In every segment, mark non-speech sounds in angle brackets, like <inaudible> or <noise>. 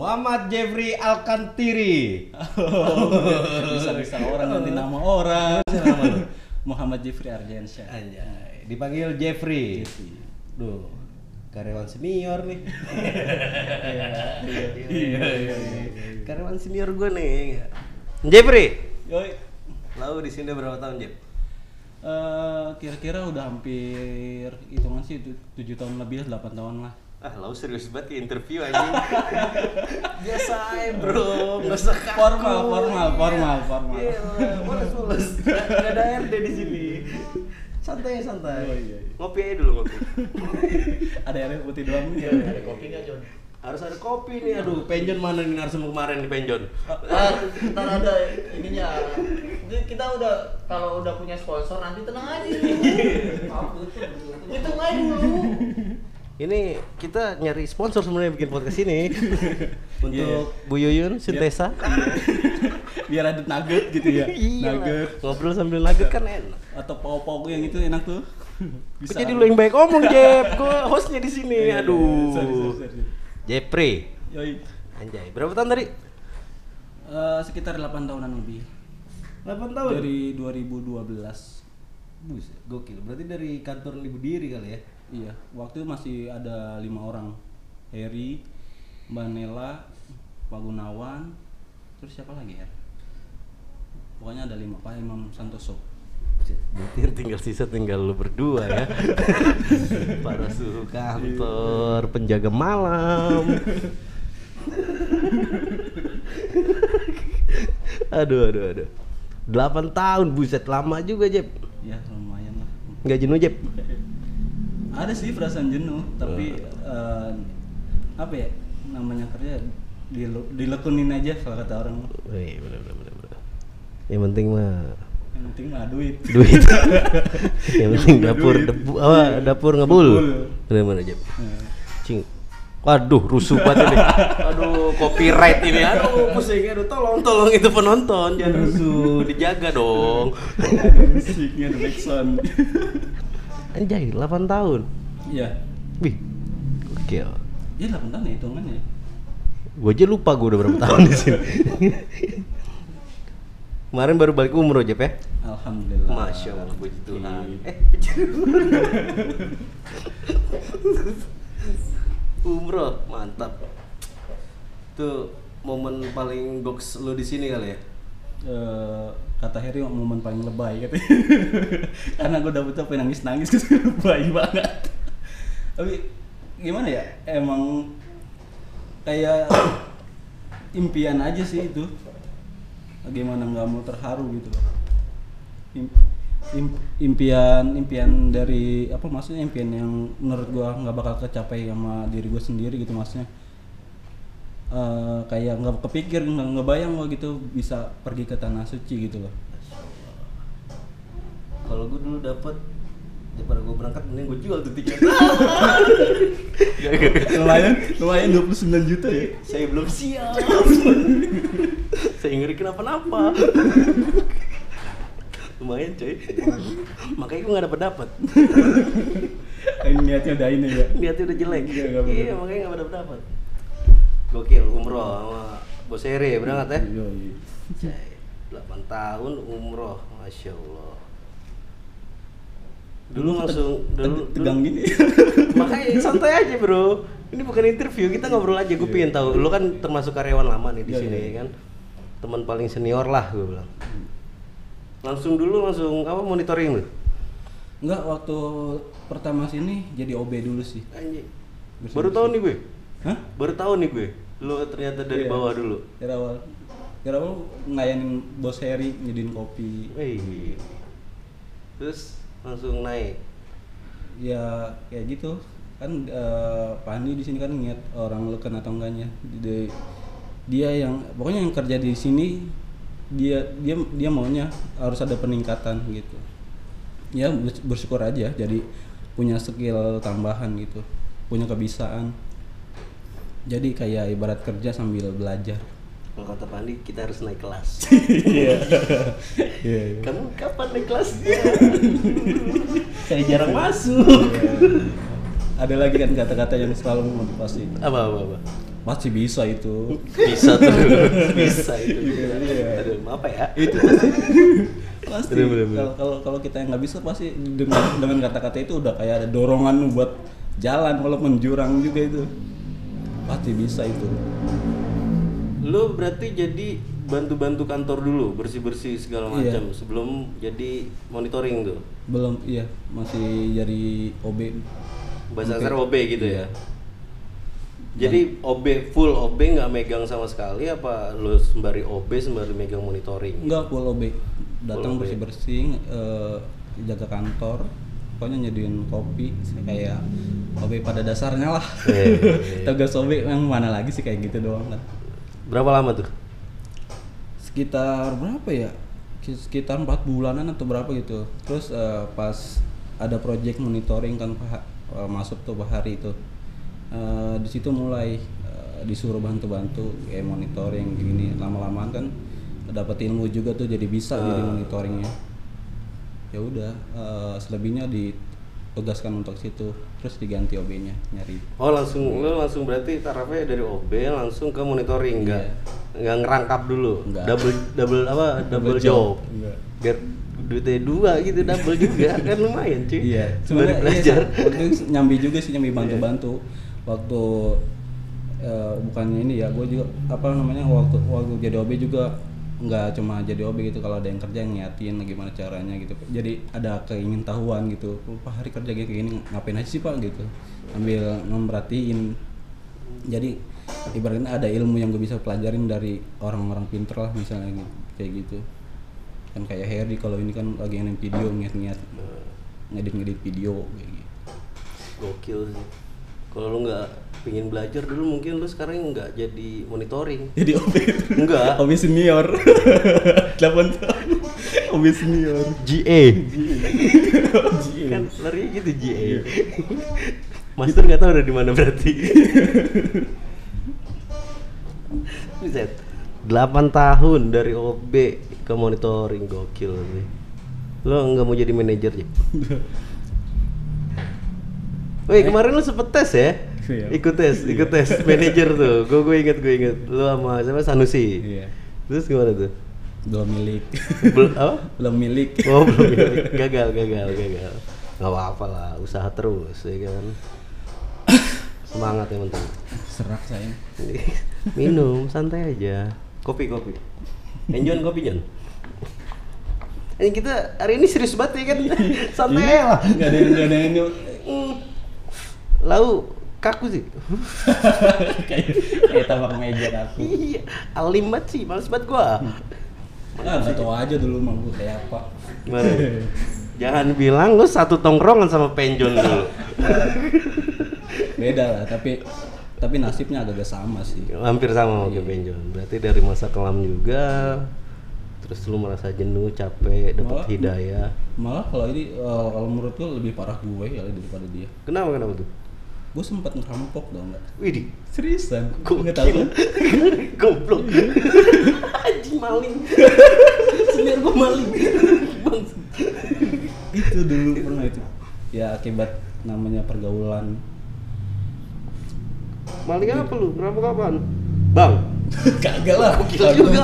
Muhammad Jeffrey Alkantiri. bisa bisa orang ganti nama orang nama? Muhammad Jeffrey Ardiansyah Anjay, dipanggil Jeffrey. Jeffrey. Duh, karyawan senior nih. iya iya Karyawan senior gue nih. Jeffrey, Yoi. lalu di sini berapa tahun, Jeff? Eh, kira-kira udah hampir hitungan sih tu- tujuh tahun lebih 8 tahun lah Ah, lalu serius banget ke interview anjing. <laughs> Biasa aja, Bro. Enggak usah kaku. Formal, formal, formal, formal. Iya, mulus, mulus. Enggak ada RD di sini. Santai, santai. Oh, iya, iya. Ngopi aja dulu ngopi. <laughs> ada air putih doang Iya, ada kopi nggak John? Harus ada kopi nih, aduh penjon mana nih narsum kemarin nih penjon? Ah, ntar ada ininya. Jadi kita udah kalau udah punya sponsor nanti tenang aja. <laughs> Hitung aja dulu. Ini kita nyari sponsor sebenarnya bikin podcast ini <laughs> untuk Iya. Bu Yuyun Sintesa. <laughs> biar ada nugget gitu ya <laughs> Iya. nugget Ngobrol sambil nugget kan enak. atau pau-pau yang itu enak tuh Kok jadi lu yang baik omong, Jep. Gue hostnya di sini. Iya, iya, Aduh. sorry, sorry, sorry. Jepri. Yoi. Anjay, berapa tahun tadi? Eh, sekitar 8 tahunan lebih 8 dari 2012 Buset, gokil. Berarti dari kantor ibu diri kali ya? Iya waktu itu masih ada lima orang Heri Mbak Nela Pak Gunawan terus siapa lagi ya pokoknya ada lima Pak Imam Santoso Berarti tinggal sisa tinggal lu berdua ya. <laughs> Para suhu kantor, penjaga malam. <laughs> aduh, aduh, aduh. 8 tahun, buset lama juga, Jep. ya lumayan lah Nggak jenuh, Jep? <laughs> ada sih perasaan jenuh tapi eh, apa ya namanya kerja dilekunin aja kalau kata orang Wih, bener, bener, bener, bener. Yang penting mah yang penting mah duit <laughs> duit. yang penting dapur Duit. debu, apa, dapur ngebul. Bener mana, Jep? Eh, Cing. Waduh, rusuh banget ini. <laughs> Aduh, copyright ini. Aduh, pusing. Aduh, tolong, tolong itu penonton jangan rusuh, dijaga dong. ada musiknya ada <laughs> backsound Anjay, 8 tahun. iya Wih. Gokil. iya 8 tahun ya hitungannya ya. Gue aja lupa gue udah berapa <laughs> tahun di sini. Kemarin baru balik umroh, Jep ya? Alhamdulillah Masya Allah, puji Tuhan. Eh. <laughs> Umroh, mantap. Itu momen paling goks lu di sini kali ya? Eh, kata Heri momen paling lebay katanya <laughs> karena gue dapet apa nangis nangis gitu <laughs> lebay banget. Tapi gimana ya? Emang kayak <coughs> impian aja sih itu. Gimana nggak mau terharu gitu loh. Im- im- impian impian dari apa maksudnya? Impian yang menurut gua nggak bakal kecapai sama diri gue sendiri gitu maksudnya Eh, kayak nggak kepikir nggak ngebayang gua gitu bisa pergi ke tanah suci gitu loh Kalau gue dulu dapet daripada gue berangkat mending gue jual tuh tiket. <laughs> lumayan lumayan 29 juta ya Saya belum siap. Saya ngeri kenapa-napa. Lumayan coy. Makanya gue gak dapet dapet. ini niatnya udah ini ya Niatnya udah jelek. Iya. Iya makanya gak dapet dapet. Gokil umroh sama bos Ere berangkat ya. Cai, 8 tahun umroh, masya Allah. Dulu langsung, dulu, Teg- tegang gini <laughs> Makanya santai aja bro. Ini bukan interview, kita ngobrol aja. Gue pengen tahu. Lu kan termasuk karyawan lama nih di Iya, sini iya. kan. Teman paling senior lah gue bilang. Langsung dulu langsung apa monitoring lu? Enggak, waktu pertama sini jadi OB dulu sih. Anjing. Baru tahu nih gue. Hah? Baru tahu nih gue. Lu ternyata dari Iya. bawah dulu. Dari awal. Dari awal ngelayanin bos Heri, nyediin kopi. Wih. Terus langsung naik. Ya kayak gitu. Kan eh, Pak Andi di sini kan ngeliat orang leken atau enggaknya. Dia, dia yang pokoknya yang kerja di sini dia dia dia maunya harus ada peningkatan gitu. Ya bers- bersyukur aja jadi punya skill tambahan gitu. Punya kebisaan. Jadi kayak ibarat kerja sambil belajar. Kalau kata Pandi kita harus naik kelas. <laughs> Iya. Iya. iya. Kamu kapan naik kelasnya? <laughs> Saya jarang masuk. Ada lagi kan kata-kata yang selalu memotivasi. Apa apa apa? pasti bisa itu Bisa tuh. <laughs> Bisa itu. Iya. Aduh, apa ya? itu pasti kalau kalau kita yang nggak bisa pasti dengan dengan kata-kata itu udah kayak ada dorongan buat jalan walaupun jurang juga itu pasti bisa itu Lu berarti jadi bantu-bantu kantor dulu, bersih-bersih segala Iya. macam sebelum jadi monitoring tuh. belum iya masih jadi OB Bahasa Oke. kasar OB gitu ya. Iya. Jadi OB full OB nggak megang sama sekali apa lu sembari OB sembari megang monitoring? enggak full OB datang Full OB. bersih bersih jaga kantor pokoknya nyediain kopi kayak OB pada dasarnya lah. Iya, iya, iya. <laughs> tugas OB yang mana lagi sih kayak gitu doang lah. Berapa lama tuh? sekitar berapa ya? Sekitar empat bulanan atau berapa gitu. Terus eh, pas ada project monitoring kan eh, masuk tuh Hari itu. Eh, di situ mulai eh, disuruh bantu-bantu kayak monitoring gini lama-lamaan kan dapat ilmu juga tuh jadi bisa jadi monitoringnya ya udah eh, selebihnya ditugaskan untuk situ terus diganti OB-nya nyari. Oh langsung lu langsung berarti tarafnya dari OB langsung ke monitoring enggak nggak? Ngerangkap dulu? Nggak. double double apa? Double, Double job, biar duitnya dua gitu double juga. <laughs> Kan lumayan cuy. Iya, sebenarnya belajar. iya, <laughs> waktu itu nyambi juga sih nyambi bantu-bantu. Waktu eh, bukannya ini ya, gue juga apa namanya waktu waktu jadi OB juga nggak cuma jadi OB gitu kalau ada yang kerja ngiatin gimana caranya gitu. Jadi ada keingintahuan gitu. "Oh, Pak hari kerja kayak gini ngapain aja sih Pak gitu. Ambil memperhatiin. Jadi ibaratnya ada ilmu yang gue bisa pelajarin dari orang-orang pinter lah misalnya gitu, kayak gitu kan kayak Harry kalau ini kan lagi ngirim video ngiat-ngiat ngedit-ngedit video kayak gitu. gokil sih kalau lu nggak pingin belajar dulu mungkin lu sekarang nggak jadi monitoring. Jadi OB Enggak. OB senior. <laughs> 8 tahun. OB senior. GA kan lari gitu GA Master nggak tahu udah di mana berarti. Buset 8 tahun dari OB ke monitoring gokil sih. Lo nggak mau jadi manajer ya <laughs> Woi kemarin lu sempet tes ya? Iya. Ikut tes, ikut tes <laughs> manajer tuh. Gue gue inget gue inget. Lu sama siapa Sanusi. Iya Terus gimana tuh? belum milik Belum apa? <laughs> belum milik Oh belum ya. gagal gagal gagal. Gak apa-apa lah, usaha terus ya kan. Semangat yang penting. serak sayang <laughs> Minum santai aja. Kopi kopi. Enjon kopi Jon. Ini kita hari ini serius banget ya kan? Santai Iya. lah. nggak ada yang nggak ada yang. Lau kaku sih. kayak kayak meja aku Iya, alim banget sih, males banget gua. ah nggak tahu aja dulu mah kayak apa Gimana? Jangan bilang lu satu tongkrongan sama penjon dulu. beda lah tapi tapi nasibnya agak sama sih Hampir sama sama kayak penjon. Berarti dari masa kelam juga terus lu merasa jenuh, capek, dapat hidayah. malah kalau ini eh, kalau menurut gue lebih parah gue ya daripada dia Kenapa kenapa tuh? Gue sempat ngerampok dong nggak Widih, seriusan Gokil. nggak tahu <laughs> goblok. Anjing maling. <laughs> Senior gua maling. Bang. itu dulu pernah itu ya akibat namanya pergaulan Maling apa lu? Kenapa kapan? Bang. <laughs> kagak lah Kagak, juga.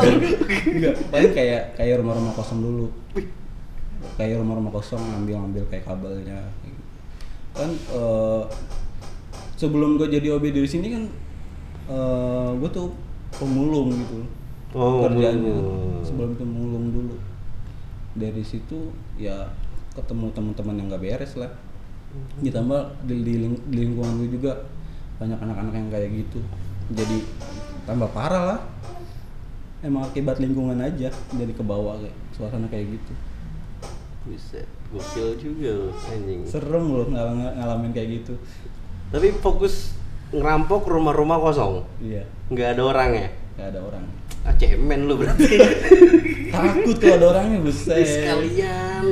enggak. Paling kayak kayak rumah-rumah kosong dulu kayak rumah-rumah kosong ngambil-ngambil kayak kabelnya kayak gitu. kan eh, sebelum gue jadi OB di sini kan eh gue tuh pemulung gitu. Oh, kerjanya. pemulung. sebelum itu mulung dulu. Dari situ ya ketemu teman-teman yang nggak beres lah. Ditambah di, di, ling- di lingkungan gue juga banyak anak-anak yang kayak gitu. Jadi tambah parah lah. Emang akibat lingkungan aja jadi ke bawah kayak suasana kayak gitu. Buset, gokil juga lu anjing. serem loh ngal- ngalamin kayak gitu Tapi fokus ngerampok rumah-rumah kosong. iya Nggak ada orangnya. nggak ada orang Ah, cemen lu berarti. <laughs> takut kalau ada orangnya buset Sekalian.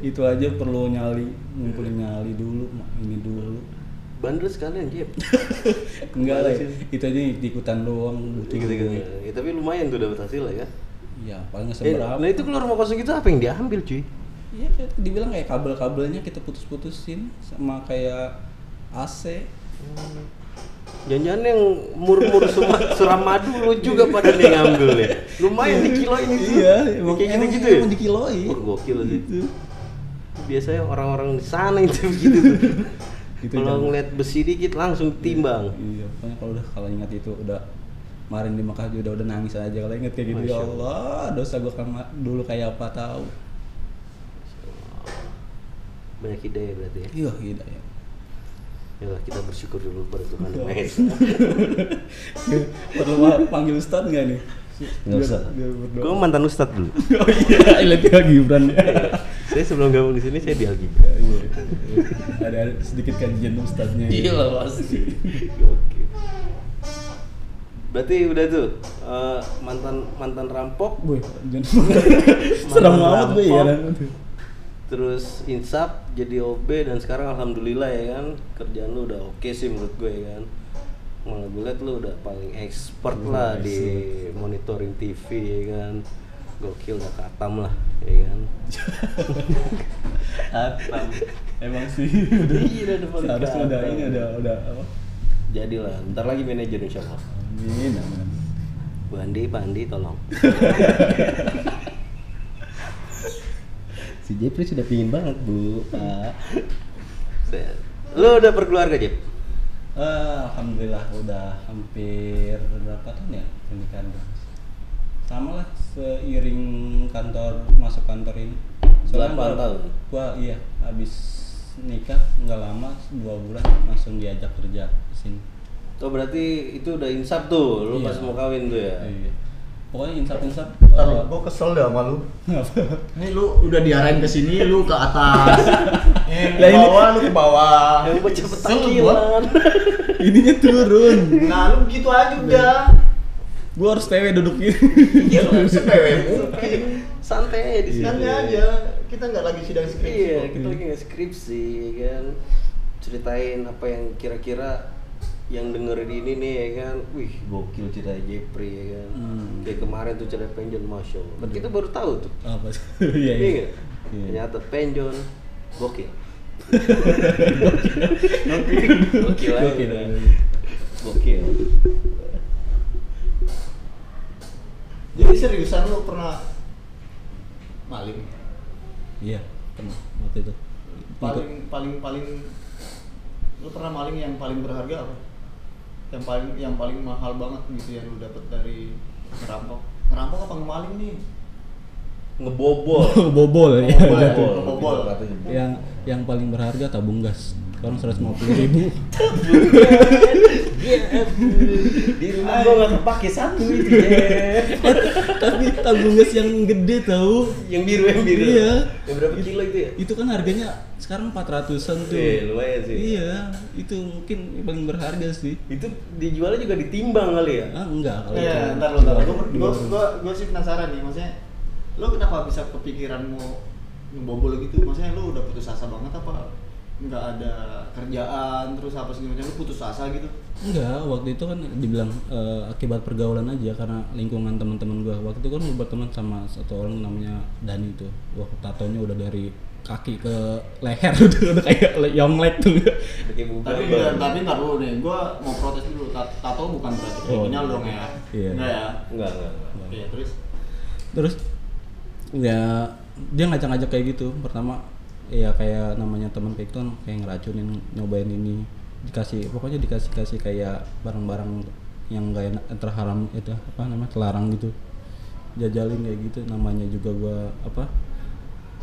itu aja perlu nyali ngumpulin nyali dulu ini dulu Bandel sekalian, Jep. enggak lah itu aja ikutan doang butuh gitu, gitu. duit. Ya, tapi lumayan tuh dapat hasil ya. iya paling nggak Eh, seberapa nah itu kalau rumah kosong itu apa yang diambil, cuy? iya dibilang kayak kabel-kabelnya kita putus-putusin sama kayak AC Jangan-jangan yang mur-mur <laughs> Suramadu lu juga pada nih ngambil ya. Lumayan di kilo ini tuh. Iya, emang kayak emang, gitu-gitu ya. emang dikiloi. Wah, gokil sih. Gitu. Biasanya orang-orang di sana itu <laughs> begitu tuh. Itu Kalau ngeliat besi dikit langsung timbang. Iya, pokoknya kalau udah kalau ingat itu udah kemarin di Mekah juga udah, udah nangis aja kalau inget kayak gitu Masya ya Allah. Dosa gua kama- dulu kayak apa tahu Banyak ide berarti ya. iya gitu ya kita bersyukur dulu pada Tuhan Yang Maha. Esa. perlu panggil Ustadz nggak nih Nggak usah. Gue mantan ustadz dulu. <laughs> oh iya <laughs> lihat ya Gibran ya <laughs> saya sebelum gabung di sini saya di Algi. Iya, ada ada sedikit kajian Ustadznya Iya lah pasti. Gokil. Berarti udah tuh eh, mantan mantan rampok, Boy, jangan serem amat gue ya. Terus insap jadi OB dan sekarang alhamdulillah ya kan kerjaan lu udah oke sih menurut gue ya kan. Malah gue liat lu udah paling expert lah di monitoring TV ya kan. Gokil udah katam lah ya kan. <laughs> Atam. Emang sih udah. Iya, udah paling Seharusnya udah katam. ini udah udah apa? Jadilah, ntar lagi manajer insya Allah. Amin, amin. Bu Andi, Pak Andi tolong. <laughs> Si Jepri sudah pingin banget bu, Pak. Saya- Lu udah berkeluarga, Jep? Eh, Alhamdulillah udah hampir berapa tahun ya pernikahan? Sama lah seiring kantor masuk kantor ini. Delapan gua- tahun? Gua iya habis nikah nggak lama dua bulan langsung diajak kerja ke sini. Oh berarti itu udah insap tuh, lu Iya. pas mau kawin tuh ya? Iya. Pokoknya insap insap. Ntar gue kesel deh sama lu. Ini lu udah diarahin ke sini, lu ke atas. <laughs> Yang Lah ke ini- bawah, lu ke bawah. Yang baca Kesel gua. petakilan. Ininya turun. Nah, lu begitu aja udah. Gua harus tewe duduk gini. Iya, lu sepewe mungkin. Santai di sini. Santai aja. Kita nggak lagi sidang skripsi. Iya, kita lagi nge-skripsi kan. Ceritain apa yang kira-kira yang dengerin ini nih ya kan. Wih, gokil cerita Jepri ya kan. Hmm. Kayak kemarin tuh cerita Penjon, Masya Allah. Kita baru tahu tuh. Apa sih? <laughs> Iya Iya iya. Iya. Ternyata Penjon, gokil. Gokil. Gokil. Gokil. Gokil. Jadi seriusan lu pernah maling? Iya, pernah waktu itu. Paling paling paling lu pernah maling yang paling berharga apa? Yang paling yang paling mahal banget gitu yang lu dapat dari ngerampok. Ngerampok apa ngemaling nih? Ngebobol. <laughs> bobol ya. Ngebobol, ngebobol. Yang yang paling berharga tabung gas. Sekarang 150 ribu. Di rumah gua nggak kepake satu itu Jep. Tapi tabung gas yang gede tahu. Yang biru yang biru. Iya. Yang berapa kilo itu ya? Itu kan harganya sekarang 400-an tuh. Eh, lumayan sih. Iya, itu mungkin paling berharga sih. Itu dijualnya juga ditimbang kali ya? Ah, enggak kalau Iya, itu. ntar lu ntar. Gua, Di gua, warung. gua, gua sih penasaran nih, maksudnya lu kenapa bisa kepikiran mau ngebobol gitu? Maksudnya lu udah putus asa banget apa? Nggak ada kerjaan, terus apa segala macam, lu putus asa gitu? Enggak, waktu itu kan dibilang eh, akibat pergaulan aja karena lingkungan teman-teman gua. Waktu itu kan gua berteman sama satu orang namanya Dani tuh. Wah, tatonya udah dari kaki ke leher <laughs> udah, udah kayak le- yonglek tuh. Tapi enggak, tapi ntar dulu nih, gua mau protes dulu. Ta- Tato bukan berarti Oh, kriminal dong ya? iya. Enggak ya? Enggak, enggak. enggak. Oke, terus Terus ya dia ngajak-ngajak kayak gitu. Pertama ya kayak namanya teman kayak itu kan kayak ngeracunin nyobain ini. Dikasih pokoknya dikasih kasih kayak barang-barang yang gak enak terharam itu apa namanya terlarang gitu. Jajalin kayak gitu namanya juga gua apa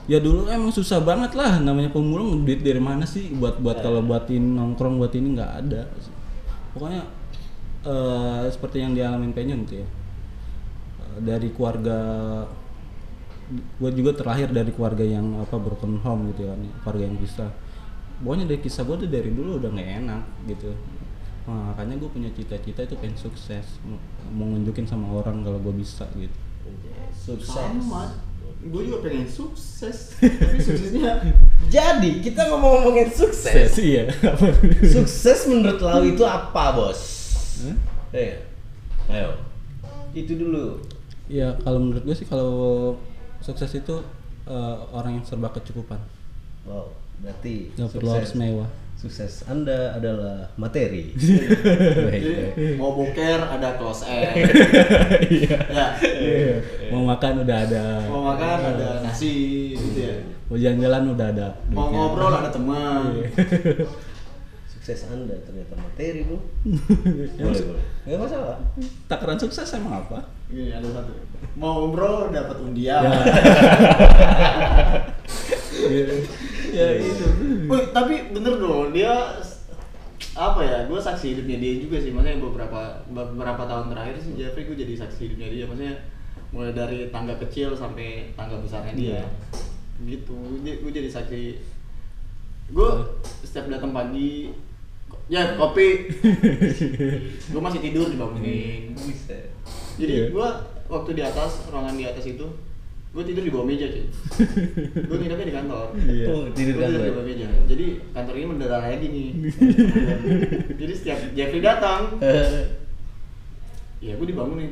ya dulu emang susah banget lah namanya pemulung duit dari mana sih? Buat buat kalau buatin nongkrong buat ini nggak ada. Pokoknya eh, seperti yang dialamin penyon gitu ya. Dari keluarga gue juga terlahir dari keluarga yang apa broken home gitu kan keluarga yang bisa pokoknya dari kisah gue tuh dari dulu udah nggak enak gitu Nah, makanya gue punya cita-cita itu pengen sukses mau nunjukin sama orang kalau gue bisa gitu Sukses. sama. Gue juga pengen sukses, <laughs> tapi suksesnya Jadi, kita ngomong-ngomongin sukses. iya Sukses menurut Lau itu apa, Bos? Hah? Eh, ayo. Itu dulu. ya kalau menurut gue sih kalau sukses itu eh, orang yang serba kecukupan Wow, berarti nggak perlu harus sukses. mewah Sukses Anda adalah materi. <laughs> Mau boker ada close end. <laughs> Iya. ya. Iya. Mau makan udah ada. Mau makan ada nasi gitu ya. Mau jalan-jalan udah ada. Mau ngobrol ada teman. <laughs> Sukses Anda ternyata materi, Bro. Ya, <laughs> boleh, boleh. Enggak masalah. Takaran sukses emang apa? Ini ada satu. Mau ngobrol dapat undian. Ya. <laughs> Iya. ya itu. Wih, tapi bener dong dia apa ya gue saksi hidupnya dia juga sih maksudnya beberapa beberapa tahun terakhir sih Jeffrey gue jadi saksi hidupnya dia maksudnya mulai dari tangga kecil sampai tangga besarnya dia gitu gue jadi saksi gue setiap datang pagi ya kopi. <laughs> Gue masih tidur dibangunin. Jadi gue waktu di atas ruangan di atas itu gue tidur di bawah meja cuy. Gue nginepnya di kantor. Iya. Oh, tidur Gua kantor. di bawah meja. Jadi kantor ini mendadak lagi nih. <laughs> Jadi setiap Jeffrey datang ya gue dibangunin.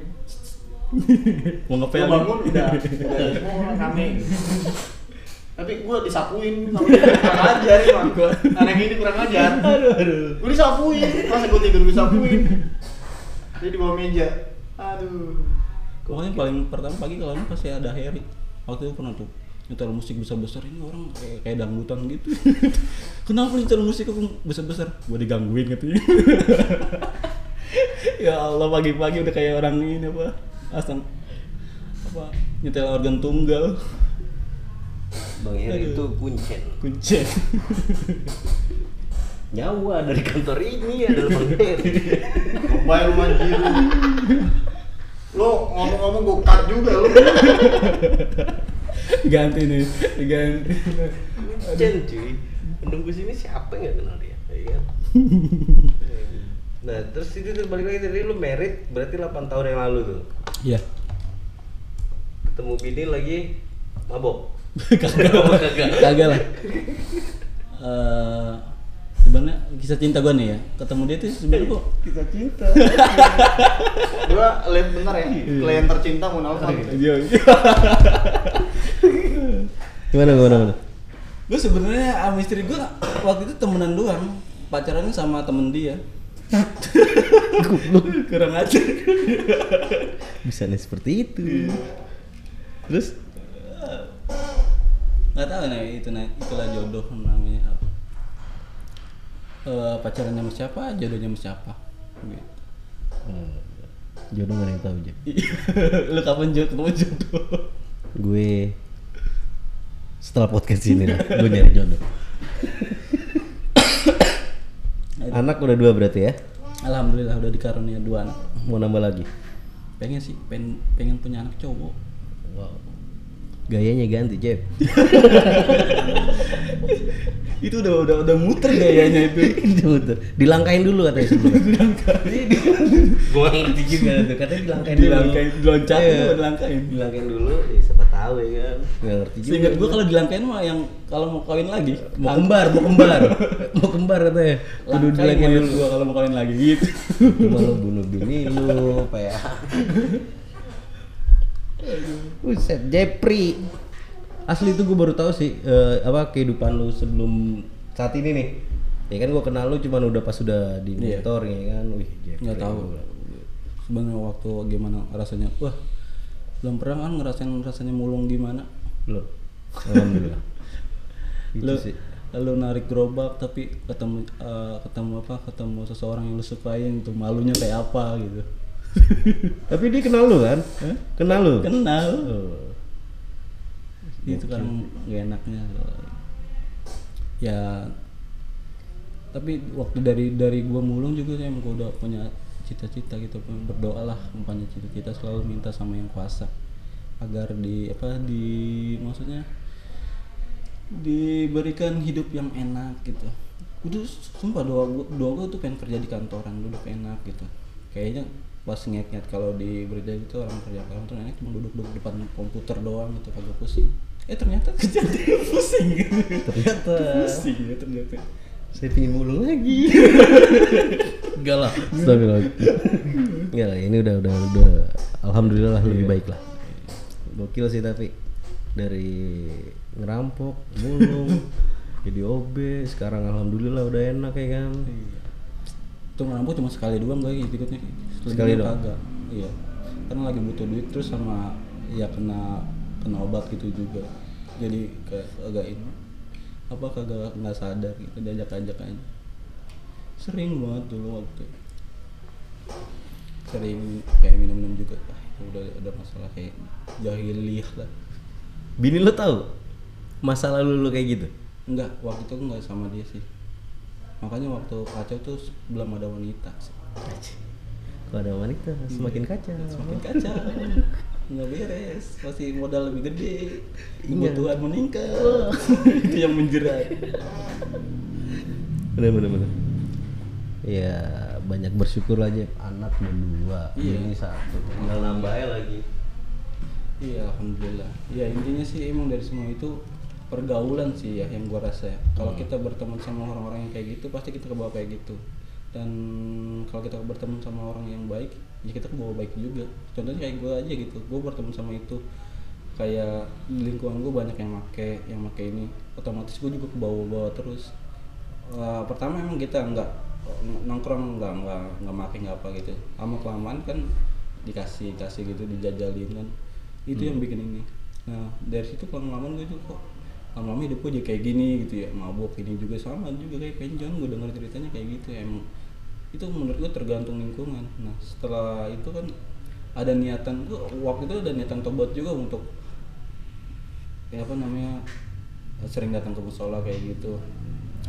Mau gue ngepel. bangun udah udah <laughs> semua orang rame tapi gue disapuin sama dia kurang ajar emang anak ini kurang ajar Aduh, aduh. gue disapuin masa gue tidur gue disapuin dia di bawah meja aduh Pokoknya paling pertama pagi kalau ini pasti ada Harry. Waktu itu pernah tuh nyetel musik besar-besar ini orang kayak kayak dangdutan gitu. <laughs> Kenapa nyetel musik kok besar-besar? Gua digangguin katanya. <laughs> ya Allah pagi-pagi udah kayak orang ini apa? Asang apa nyetel organ tunggal Bang Heri itu kuncen. kuncen <laughs> Nyawa dari kantor ini adalah Bang Heri. Lu anjir Lo ngomong-ngomong gue cut juga lu ganti nih diganti Kuncen cuy. Menunggu sini siapa yang gak kenal dia? Iya. Nah terus itu tuh balik lagi tadi lu merit berarti 8 tahun yang lalu tuh ya ketemu bini lagi mabok <laughs> kagak Kagak. kagak. lah. Eh, sebenarnya kisah cinta gue nih ya. Ketemu dia tuh sebenarnya kok Kita cinta. Gue lihat bentar ya. Klien tercinta mau nelfon Iya. Gimana gimana gimana? gue sebenarnya sama istri gue waktu itu temenan doang. Pacarannya sama temen dia. <laughs> Kurang ajar. Bisa nih seperti itu. Terus nggak tahu nih itu nih itulah jodoh namanya Eh, pacarannya sama siapa jodohnya sama siapa gitu. Hmm, jodoh gak ada yang tahu aja. <laughs> lu kapan jodoh ketemu jodoh Gue setelah podcast ini lah, gue nyari jodoh. <coughs> Anak udah dua berarti ya? alhamdulillah udah dikarunia dua anak Mau nambah lagi? pengen sih pengen pengen punya anak cowok Wow. Gayanya ganti, Jeb. <laughs> itu udah udah udah muter gayanya itu <laughs> Betul. Dilangkain dulu katanya sebelumnya. <laughs> Gua nggak ngerti juga. Tuh, katanya dilangkain dulu. dilangkain diloncat Iya. itu dilangkain Bilangin dulu, ya siapa tahu ya kan. Nggak ngerti juga. seingat gua kalau dilangkain mah yang kalau mau kawin lagi mau kembar, mau kembar. mau kembar katanya. Kudu Kudu dilangkain dilangkain dulu. gua kalau mau kawin lagi gitu Cuma lu bunuh bini lu, apa ya? Buset, Jepri. Asli itu gue baru tahu sih eh, apa kehidupan lu sebelum saat ini nih. Ya kan gue kenal lu cuman udah pas udah di motor ya kan. Wih, Jepri. nggak tahu sebenarnya waktu gimana rasanya wah belum pernah kan ngerasain rasanya mulung gimana Belum. Alhamdulillah. <laughs> Itu lu sih. lu narik gerobak tapi ketemu eh, ketemu apa ketemu seseorang yang lu sukain tuh malunya kayak apa gitu <laughs> Tapi dia kenal lu kan? Hah? Kenal lu? kenal Oh. itu kan gak enaknya ya tapi waktu dari dari gua mulung juga saya gua udah punya cita-cita gitu berdoa lah punya cita-cita selalu minta sama yang kuasa agar di apa di maksudnya diberikan hidup yang enak gitu udah sumpah doa gua doa gua tuh pengen kerja di kantoran duduk enak gitu kayaknya pas ngeliat-ngeliat kalau di berita itu orang kerja kantor enak cuma duduk-duduk depan komputer doang gitu kagak pusing eh ternyata kerja dia <laughs> pusing gitu Ternyata pusing ya ternyata saya pingin mulung lagi. Enggak lah. Astagfirullah. Enggak lah, ini udah udah udah alhamdulillah lebih baik lah. Gokil sih tapi dari ngerampok, mulung, <laughs> jadi OB sekarang alhamdulillah udah enak ya kan Iya. Itu ngerampok cuma sekali doang gue ikutnya. Sekali doang? Kagak. Iya. Karena lagi butuh duit terus sama ya kena kena obat gitu juga. Jadi kayak agak ini apa kagak nggak sadar gitu diajak-ajak aja. Sering banget dulu waktu sering kayak minum-minum juga ah, itu udah ada masalah kayak jahiliyah lah bini lo tahu masa lalu lo kayak gitu enggak waktu itu enggak sama dia sih makanya waktu kacau tuh belum ada wanita sih. Kalau ada wanita semakin kacau. semakin kacau. Nggak beres masih modal lebih gede. Kebutuhan meningkat. <laughs> Itu yang menjerat. Bener bener bener. Ya banyak bersyukur aja. Anak berdua Iya. ini satu. Tinggal nambah aja lagi. Iya alhamdulillah. Ya intinya sih emang dari semua itu pergaulan sih ya yang gua rasa ya. Kalau kita berteman sama orang-orang yang kayak gitu pasti kita kebawa kayak gitu dan kalau kita berteman sama orang yang baik ya kita kebawa baik juga. Contohnya kayak gua aja gitu. Gua berteman sama itu kayak di lingkungan gue banyak yang make yang make ini. Otomatis gue juga kebawa-bawa terus. Eh, pertama emang kita nggak nongkrong nggak nggak nggak make nggak apa gitu. Lama kelamaan kan dikasih kasih gitu dijajalin kan. Itu yang bikin ini. Nah dari situ lama-lama gue tuh kok lama-lama hidup gue kayak gini gitu ya. Mabuk ini juga sama juga kayak penjon gue dengar ceritanya kayak gitu emang. Itu menurut gue tergantung lingkungan. Nah setelah itu kan ada niatan gue waktu itu ada niatan tobat juga untuk ya apa namanya sering datang ke musola kayak gitu.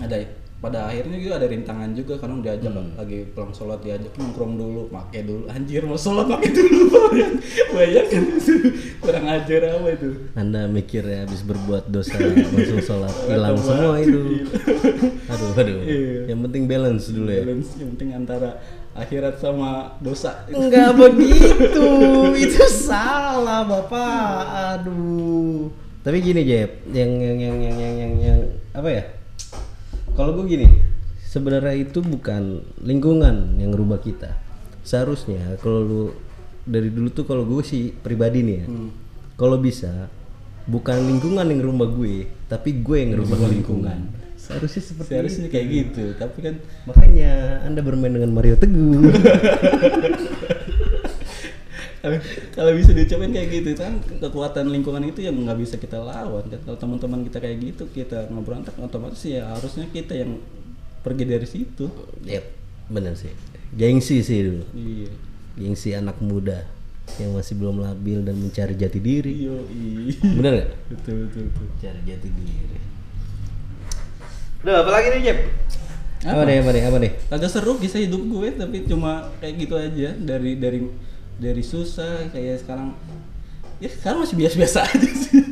Ada pada akhirnya juga ada rintangan juga karena diajak lagi pulang sholat diajak nongkrong dulu make dulu. Anjir mau sholat make dulu <laughs> banyak. Kan kurang ajar apa itu? Anda mikir ya habis berbuat dosa <laughs> langsung sholat. Hilang semua itu. <laughs> Aduh aduh. Iya. yang penting balance dulu ya. Balance yang penting antara akhirat sama dosa. Enggak begitu, itu salah bapak. Aduh. Tapi gini Jeb, yang yang yang yang yang yang, yang apa ya? Kalau gue gini, sebenarnya itu bukan lingkungan yang rubah kita. Seharusnya kalau lu dari dulu tuh kalau gue sih pribadi nih ya, kalau bisa bukan lingkungan yang rubah gue, tapi gue yang rubah lingkungan. Seharusnya seperti seharusnya itu. kayak gitu tapi kan Makanya Anda bermain dengan Mario Teguh. <laughs> Kalau- kalau bisa diucapin kayak gitu itu kan kekuatan lingkungan itu yang nggak bisa kita lawan kan kalau teman-teman kita kayak gitu kita ngeberontak otomatis ya harusnya kita yang pergi dari situ Yep, bener sih. Gengsi sih dulu. iya Gengsi anak muda yang masih belum labil dan mencari jati diri. iya Bener gak? betul betul betul Mencari jati diri. Udah, apa lagi nih, Jeb? Apa, Apa? deh, apa deh, apa deh? agak seru kisah hidup gue tapi cuma kayak gitu aja dari dari dari susah kayak sekarang ya sekarang masih biasa-biasa aja sih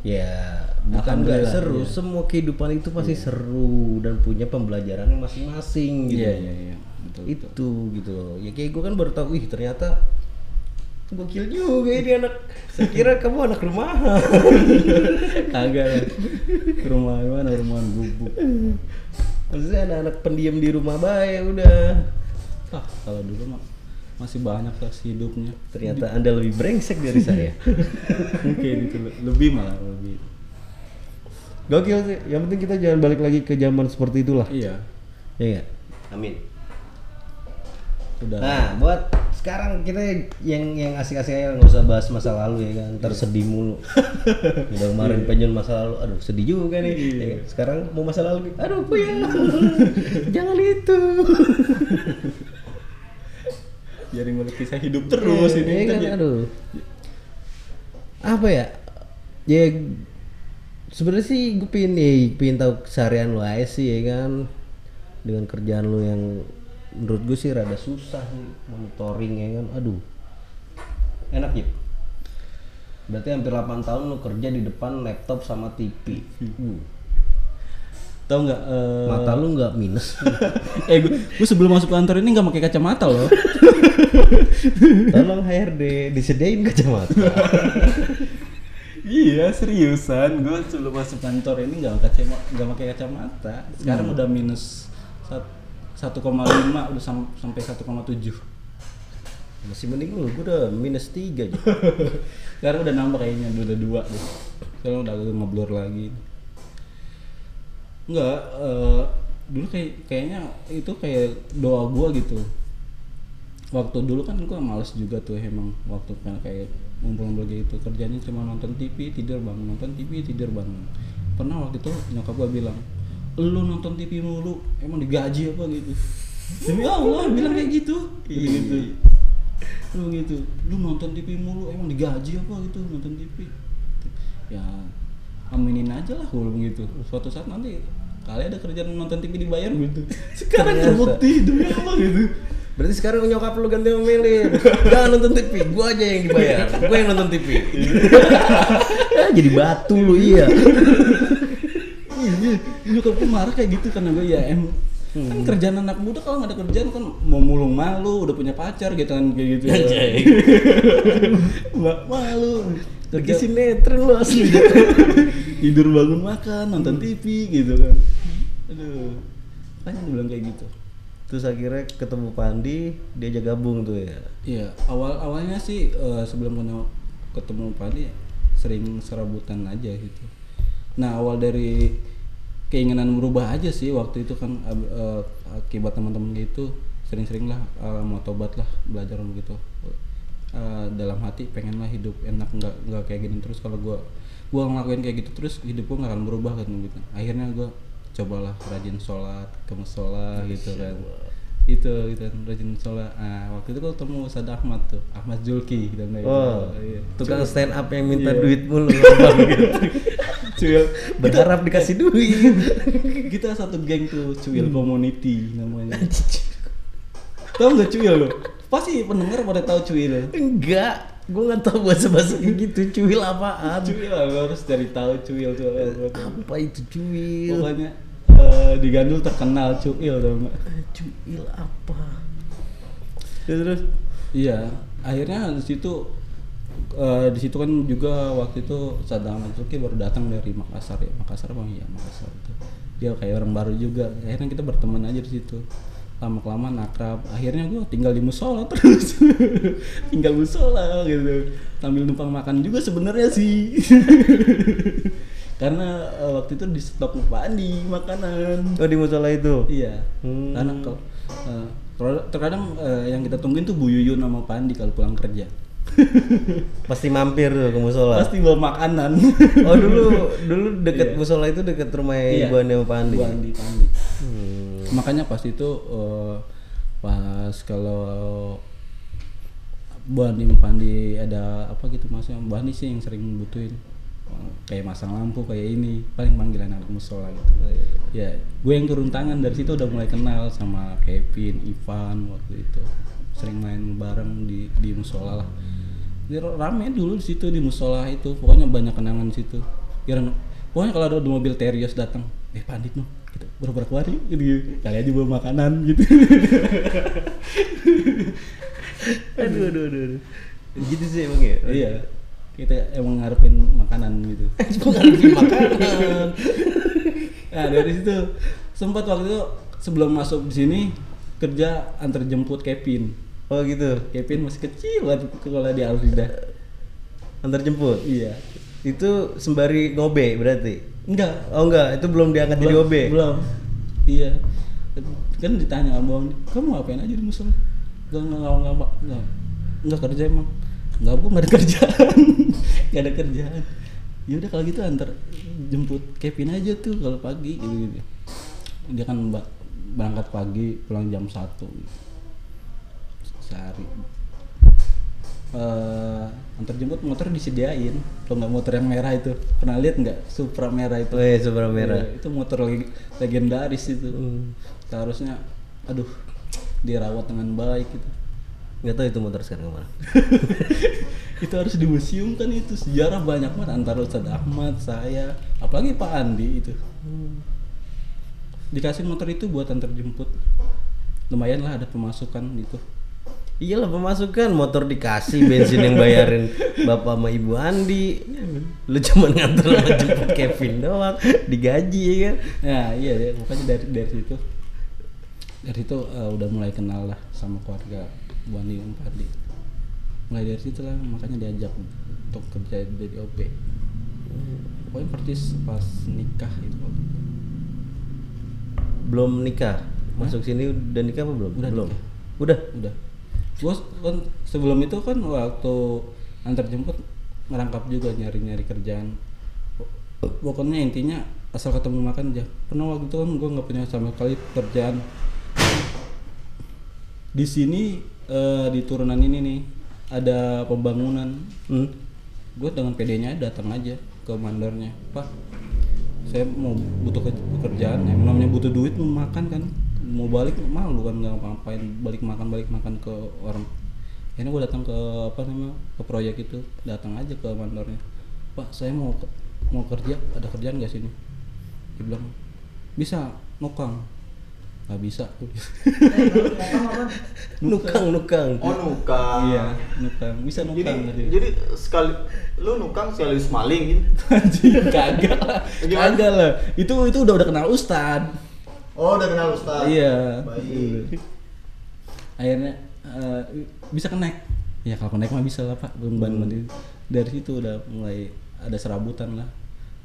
Ya, bukan nggak seru. iya. Semua kehidupan itu pasti seru dan punya pembelajarannya masing-masing gitu. iya iya iya betul, betul. itu gitu loh. Ya kayak gue kan baru tahu, ih ternyata gokil juga ini anak. Saya kira kamu anak rumahan. <laughs> kagak ya rumah mana rumah gubuk Maksudnya anak-anak pendiam di rumah baik udah. ah kalau dulu mah masih banyak saksi hidupnya Ternyata anda lebih brengsek dari saya. <laughs> mungkin itu le- lebih malah lebih Gokil sih. Yang penting kita jangan balik lagi ke zaman seperti itulah. iya Ya nggak? Amin. sudah Nah, buat sekarang kita yang yang asik-asik aja nggak usah bahas masa lalu ya kan, ntar sedih mulu. <laughs> Udah kemarin pengen masa lalu, aduh sedih juga nih. Ya kan? Sekarang mau masa lalu, nih, aduh puyeng. <laughs> Jangan itu. Jadi ngulik kisah hidup terus Iya, ini iya kan kan, ya. aduh. Apa ya? Ya sebenarnya sih gue pengen nih, pengen tahu keseharian lo aja sih ya kan. Dengan kerjaan lo yang menurut gue sih rada susah sih monitoring ya kan. Aduh. Enak ya? Berarti hampir 8 tahun lo kerja di depan laptop sama TV. Uh, tahu nggak eh, Mata lu nggak minus. <laughs> eh gue, gue sebelum masuk kantor ini nggak pakai kacamata loh. <laughs> Tolong HRD disediain kacamata. <laughs> iya seriusan. Gue sebelum masuk kantor ini nggak pakai nggak pakai kacamata. Sekarang udah minus sat- 1,5 udah sam- sampai 1,7 Masih mending lu, gue udah minus 3 aja. sekarang udah nambah kayaknya udah dua deh. Sekarang udah agak ngeblur lagi Enggak, eh, dulu kayak kayaknya itu kayak doa gua gitu. Waktu dulu kan gua males juga tuh emang waktu kan kayak ngumpul-ngumpul gitu. Kerjanya cuma nonton TV tidur bangun nonton TV tidur bangun pernah waktu itu nyokap gua bilang lu nonton TV mulu emang digaji apa gitu? Demi Allah bilang kayak gitu. Gitu. Lu gitu lu nonton TV mulu emang digaji apa gitu nonton TV ya aminin aja lah kalau begitu suatu saat nanti kali ada kerjaan nonton TV dibayar gitu sekarang Ternyata. terbukti demi apa gitu Berarti sekarang nyokap lu ganti ngomelin. Jangan nonton TV, gua aja yang dibayar. Gua yang nonton TV. <laughs> Ah, jadi batu lu iya. iya nyokap gue marah kayak gitu karena gue ya em kan kerjaan anak muda kalau nggak ada kerjaan kan mau mulung malu udah punya pacar gitu kan kayak gitu <laughs> nggak malu Kerja sinetron lu asli. <laughs> tidur bangun makan nonton TV gitu kan aduh makanya dia bilang kayak gitu Terus akhirnya ketemu Pandi, diajak gabung tuh ya. Iya, awal awalnya sih eh, sebelum ketemu Padi sering serabutan aja gitu. Nah awal dari keinginan berubah aja sih waktu itu kan eh, akibat teman-teman gitu sering-sering lah eh, mau tobat lah belajar gitu. Eh, dalam hati pengen lah hidup enak nggak nggak kayak gini terus kalau gua gua ngelakuin kayak gitu terus hidup gua nggak akan berubah kan gitu. Akhirnya gua cobalah rajin sholat ke musola gitu kan itu gitu kan rajin sholat ah waktu itu gua ketemu Ustaz Ahmad tuh Ahmad Julki gitu kan Oh, iya. tukang stand up yang minta Iya. duit mulu <laughs> gitu. Cuil Berharap dikasih duit. <laughs> kita satu geng tuh Cuil Community namanya tahu nggak Cuil lo pasti pendengar pada tahu Cuil Enggak, gua nggak tahu bahasa bahasa kayak gitu. Cuil apaan? Cuil lo harus cari tahu Cuil tuh Apa itu cuil? pokoknya eh, di Gandul terkenal Cuil tau nggak Cuil apa? terus iya akhirnya di situ eh, di situ kan juga waktu itu Saddam Zulki baru datang dari Makassar ya Makassar bang iya Makassar itu dia kayak orang baru juga akhirnya kita berteman aja di situ lama kelamaan akrab akhirnya gue tinggal di musola terus <laughs> tinggal musola gitu sambil numpang makan juga sebenarnya sih <laughs> karena eh, waktu itu di stok Pak Andi makanan Oh di musola itu. Iya. Hmm. Karena kalau kalau- terkadang eh, yang kita tungguin tuh Bu Yuyun sama Pandi kalau pulang kerja. <laughs> Pasti mampir tuh ke musola. Pasti bawa makanan. Oh dulu dulu deket Iya. musola itu deket rumah Iya. ibu Andi sama Pandi. Bu Andi, Pandi. Makanya pas itu eh, pas kalau Bu Andi sama Pandi ada apa gitu maksudnya Bu Andi sih yang sering butuhin. Kayak masang lampu kayak ini paling panggilan anak musola gitu. Ya gue yang turun tangan dari situ udah mulai kenal sama Kevin Ivan waktu itu. Sering main bareng di di musola lah. Jadi rame dulu di situ di musola itu. Pokoknya banyak kenangan di situ. Kira pokoknya kalau ada mobil Terios datang eh pandit noh gitu berapa hari gitu kali aja bawa makanan gitu <laughs> Aduh aduh aduh. aduh. Gitu sih emang ya. iya kita emang ngarepin makanan gitu <laughs> Bukan lebih makanan. <laughs> Nah dari situ sempat waktu itu sebelum masuk di sini kerja antar jemput Kevin. Oh gitu. Kevin masih kecil waktu kalau di Alrida. Antar jemput. Iya. Itu sembari ngobe berarti. Enggak. Oh enggak, itu belum diangkat jadi OB. Belum. Iya. Kan ditanya abang, kamu ngapain aja di musola? Enggak enggak enggak enggak, enggak, kerja emang. Enggak bu, enggak ada <laughs> kerjaan. enggak ada kerjaan. Ya udah kalau gitu antar jemput Kevin aja tuh kalau pagi gitu, gitu. Dia kan mbak berangkat pagi pulang jam 1 gitu. sehari eh antar jemput motor disediain. Kalau nggak motor yang merah itu pernah lihat nggak? Supra merah itu. Oh iya, Supra merah. Iya, itu motor leg- legendaris itu. Hmm. seharusnya aduh dirawat dengan baik gitu. Enggak tahu itu motor sekarang ke mana. <laughs> itu harus di museum kan itu. Sejarah banyak banget antara Ustadz Ahmad saya apalagi Pak Andi itu. Dikasih motor itu buat antar jemput. Lumayan lah ada pemasukan gitu Iyalah pemasukan. Motor dikasih bensin yang bayarin bapak sama ibu Andi. Lu cuma nganter sama jemput Kevin doang, digaji ya kan. Nah iya deh, pokoknya dari dari situ. Dari situ eh, udah mulai kenal lah sama keluarga Bu Andi dan Pak Andi. Mulai dari situ lah makanya diajak untuk kerja jadi OP. Pokoknya persis pas nikah itu. Belum nikah? Masuk sini udah nikah apa belum? Udah belum. nikah. udah? Udah gue kan sebelum itu kan waktu antar jemput ngerangkap juga nyari nyari kerjaan. Pokoknya intinya asal ketemu makan aja. Pernah waktu itu kan gue nggak punya sama sekali kerjaan. Di sini eh, di turunan ini nih ada pembangunan. Hmm. gue dengan PD-nya datang aja ke mandornya pak saya mau butuh ke- pekerjaan yang namanya butuh duit mau makan kan mau balik malu kan nggak ngapain balik makan balik makan ke orang. Akhirnya gue datang ke apa namanya ke proyek itu datang aja ke mandornya pak saya mau mau kerja ada kerjaan nggak sini? Dia bilang bisa nukang. Nggak bisa. <laughs> Nukang nukang. Oh nukang. iya nukang. Bisa Jadi nukang tadi jadi sekali lu nukang sekaligus maling gitu. <laughs> anjing kagak lah. Kagak lah. Itu itu udah udah kenal ustad Oh udah kenal Ustaz. Iya. Baik. Akhirnya eh, bisa kenaik. Ya kalau kenaik mah bisa lah pak. Belum ban ban itu. Dari situ udah mulai ada serabutan lah.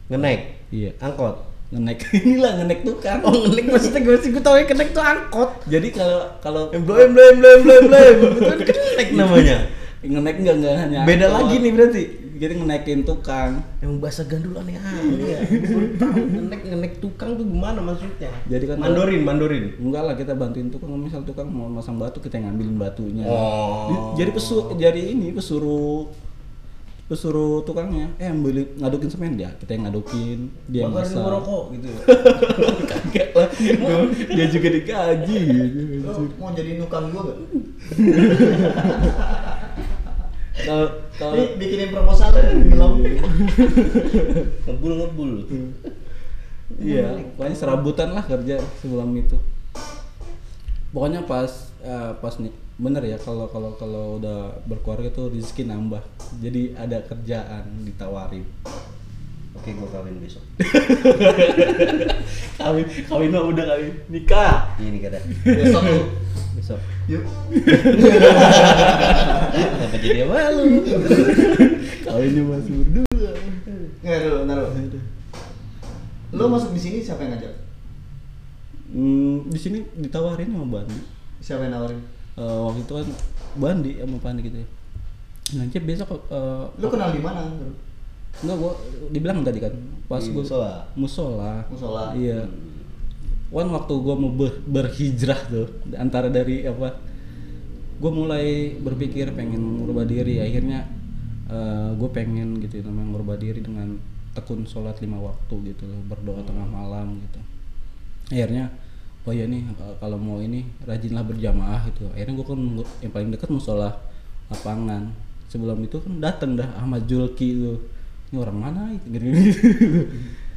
ngenek Iya. angkot Ngenek <laughs> inilah ngenek tukang. oh ngenek maksudnya gue sih gue tau ya kenek tuh angkot Jadi kalau kalau blem blem blem blem blem itu kan kenek namanya <laughs> ngenek enggak enggak hanya beda angkot. lagi nih berarti Jadi ngenekin tukang. emang bahasa gandul aneh aneh ya <laughs> baru tahu ngenek ngenek tukang tuh gimana maksudnya Jadi kan mandorin mandorin Enggak lah kita bantuin tukang misal tukang mau masang batu kita yang ngambilin batunya. Oh. Di- Jadi pesu jadi ini pesuruh pesuruh tukangnya eh ambil ngadukin semen dia kita yang ngadukin dia yang masak. rokok gitu ya <laughs> Kagak lah dia juga digaji gitu. Mau jadi nukang gua gak? <laughs> kalau kalau Ini bikinin proposal belum. ngebul ngebul iya pokoknya serabutan lah kerja sebelum itu. Pokoknya pas eh, pas nih bener ya kalau kalau kalau udah berkeluarga tuh rezeki nambah. Jadi ada kerjaan ditawarin. Oke gua kawin besok. <laughs> Kawin kawin mah udah kawin. Nikah. Ini kata Besok. Lu. besok Yuk. kenapa jadi malu kawinnya masih berdua Nggak dulu, ntar dulu. Lu masuk di sini siapa yang ngajak? hmm, di sini ditawarin sama Bandi Siapa yang nawarin? Eh, waktu itu kan Bandi sama Pandi gitu ya nanti besok eh, Lu kenal di mana? enggak gua dibilang tadi kan pas Di gua musola. musola Musola. iya kan waktu gua mau ber- berhijrah tuh antara dari apa gua mulai berpikir pengen merubah diri. Akhirnya gue pengen gitu namanya merubah diri dengan tekun sholat lima waktu gitu berdoa tengah malam gitu. Akhirnya oh ya nih eh, kalau mau ini rajinlah berjamaah gitu. Akhirnya gue kan yang paling dekat musola lapangan. Sebelum itu kan datang dah Ahmad Julki tuh. Ini orang mana itu <laughs> gitu,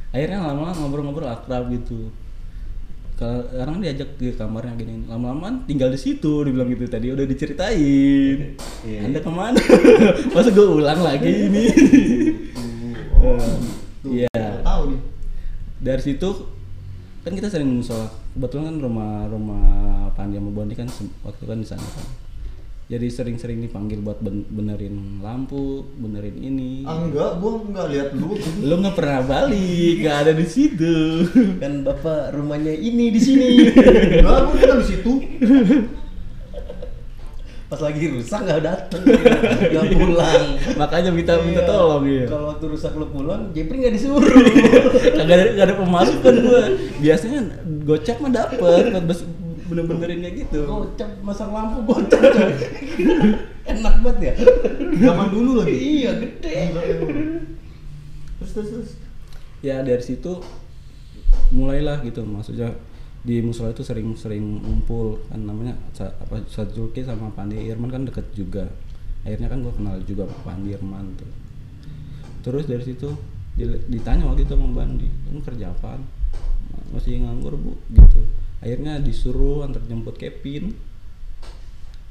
akhirnya lama-lama ngobrol-ngobrol akrab gitu kalau orang diajak ke kamarnya gini lama-lama tinggal di situ dibilang gitu tadi udah diceritain. Iya. anda ke mana? <laughs> Masa gue ulang lagi ini? Eh, <laughs> Tuh, iya. Tahu nih. dari situ kan kita sering musola. Kebetulan kan rumah rumah Pandi sama Bondi kan waktu kan di sana kan jadi sering-sering dipanggil buat ben- benerin lampu benerin ini. Ah enggak, gua enggak lihat lu. <laughs> lu nggak pernah balik nggak ada di situ. <laughs> Kan bapak rumahnya ini di sini. <laughs> Enggak, gua bukan di situ. pas lagi rusak nggak dateng nggak pulang. Makanya minta minta Iya. tolong ya kalau waktu rusak lu pulang Jepri nggak disuruh. Kagak ada, kagak ada pemasukan gua. Biasanya gocap mah dapet bes- bener-benerin kayak gitu. Gocap masang lampu gocap <laughs> enak banget ya. Zaman dulu lagi. iya gede. Terus terus terus. ya dari situ mulailah gitu. Maksudnya di musola itu sering-sering ngumpul kan namanya apa Sajulki sama Pandi Irman kan deket juga. Akhirnya kan gue kenal juga sama Pandi Irman tuh. Terus dari situ di- ditanya waktu itu sama Bandi kamu kerja apaan? Masih nganggur bu? Gitu akhirnya disuruh antar jemput Kevin.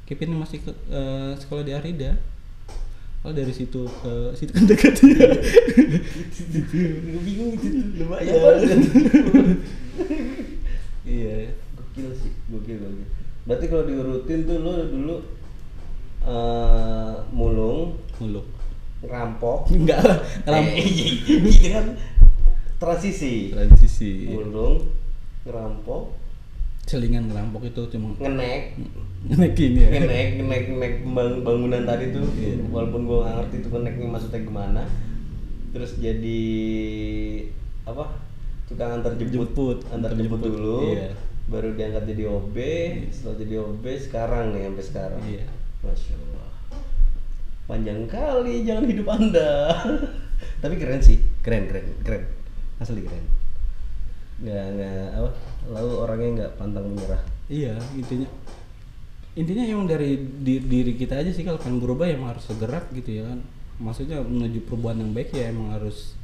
Kevin masih ke, eh, sekolah di Arida. Kalau dari situ ke situ kan dekat. Ya <laughs> bingung itu Lumayan. iya. Gokil sih gokil gokil. Berarti kalau diurutin tuh lu dulu eh, mulung muluk ngerampok. <laughs> Enggak lah ram- Eh, ini <laughs> kan? Transisi. Transisi. Mulung ngerampok selingan ngerampok itu cuma ngenek. Ngenekin ya. Ngenek ngenek ngenek bang- bangunan tadi tuh. Walaupun gua nggak ngerti tuh ngeneknya maksudnya gimana. Terus jadi apa tukang antar jemput. Jemput, antar jemput jemput, dulu. Iya. baru diangkat jadi OB setelah jadi OB sekarang nih sampai sekarang. Iya. masya Allah panjang kali jangan hidup anda. <laughs> Tapi keren sih. Keren keren keren. Asli keren. Nggak nggak apa lalu orangnya nggak pantang menyerah. Iya intinya intinya emang dari di- diri kita aja sih kalau pengen berubah emang harus segera gitu ya kan. Maksudnya menuju perubahan yang baik ya emang harus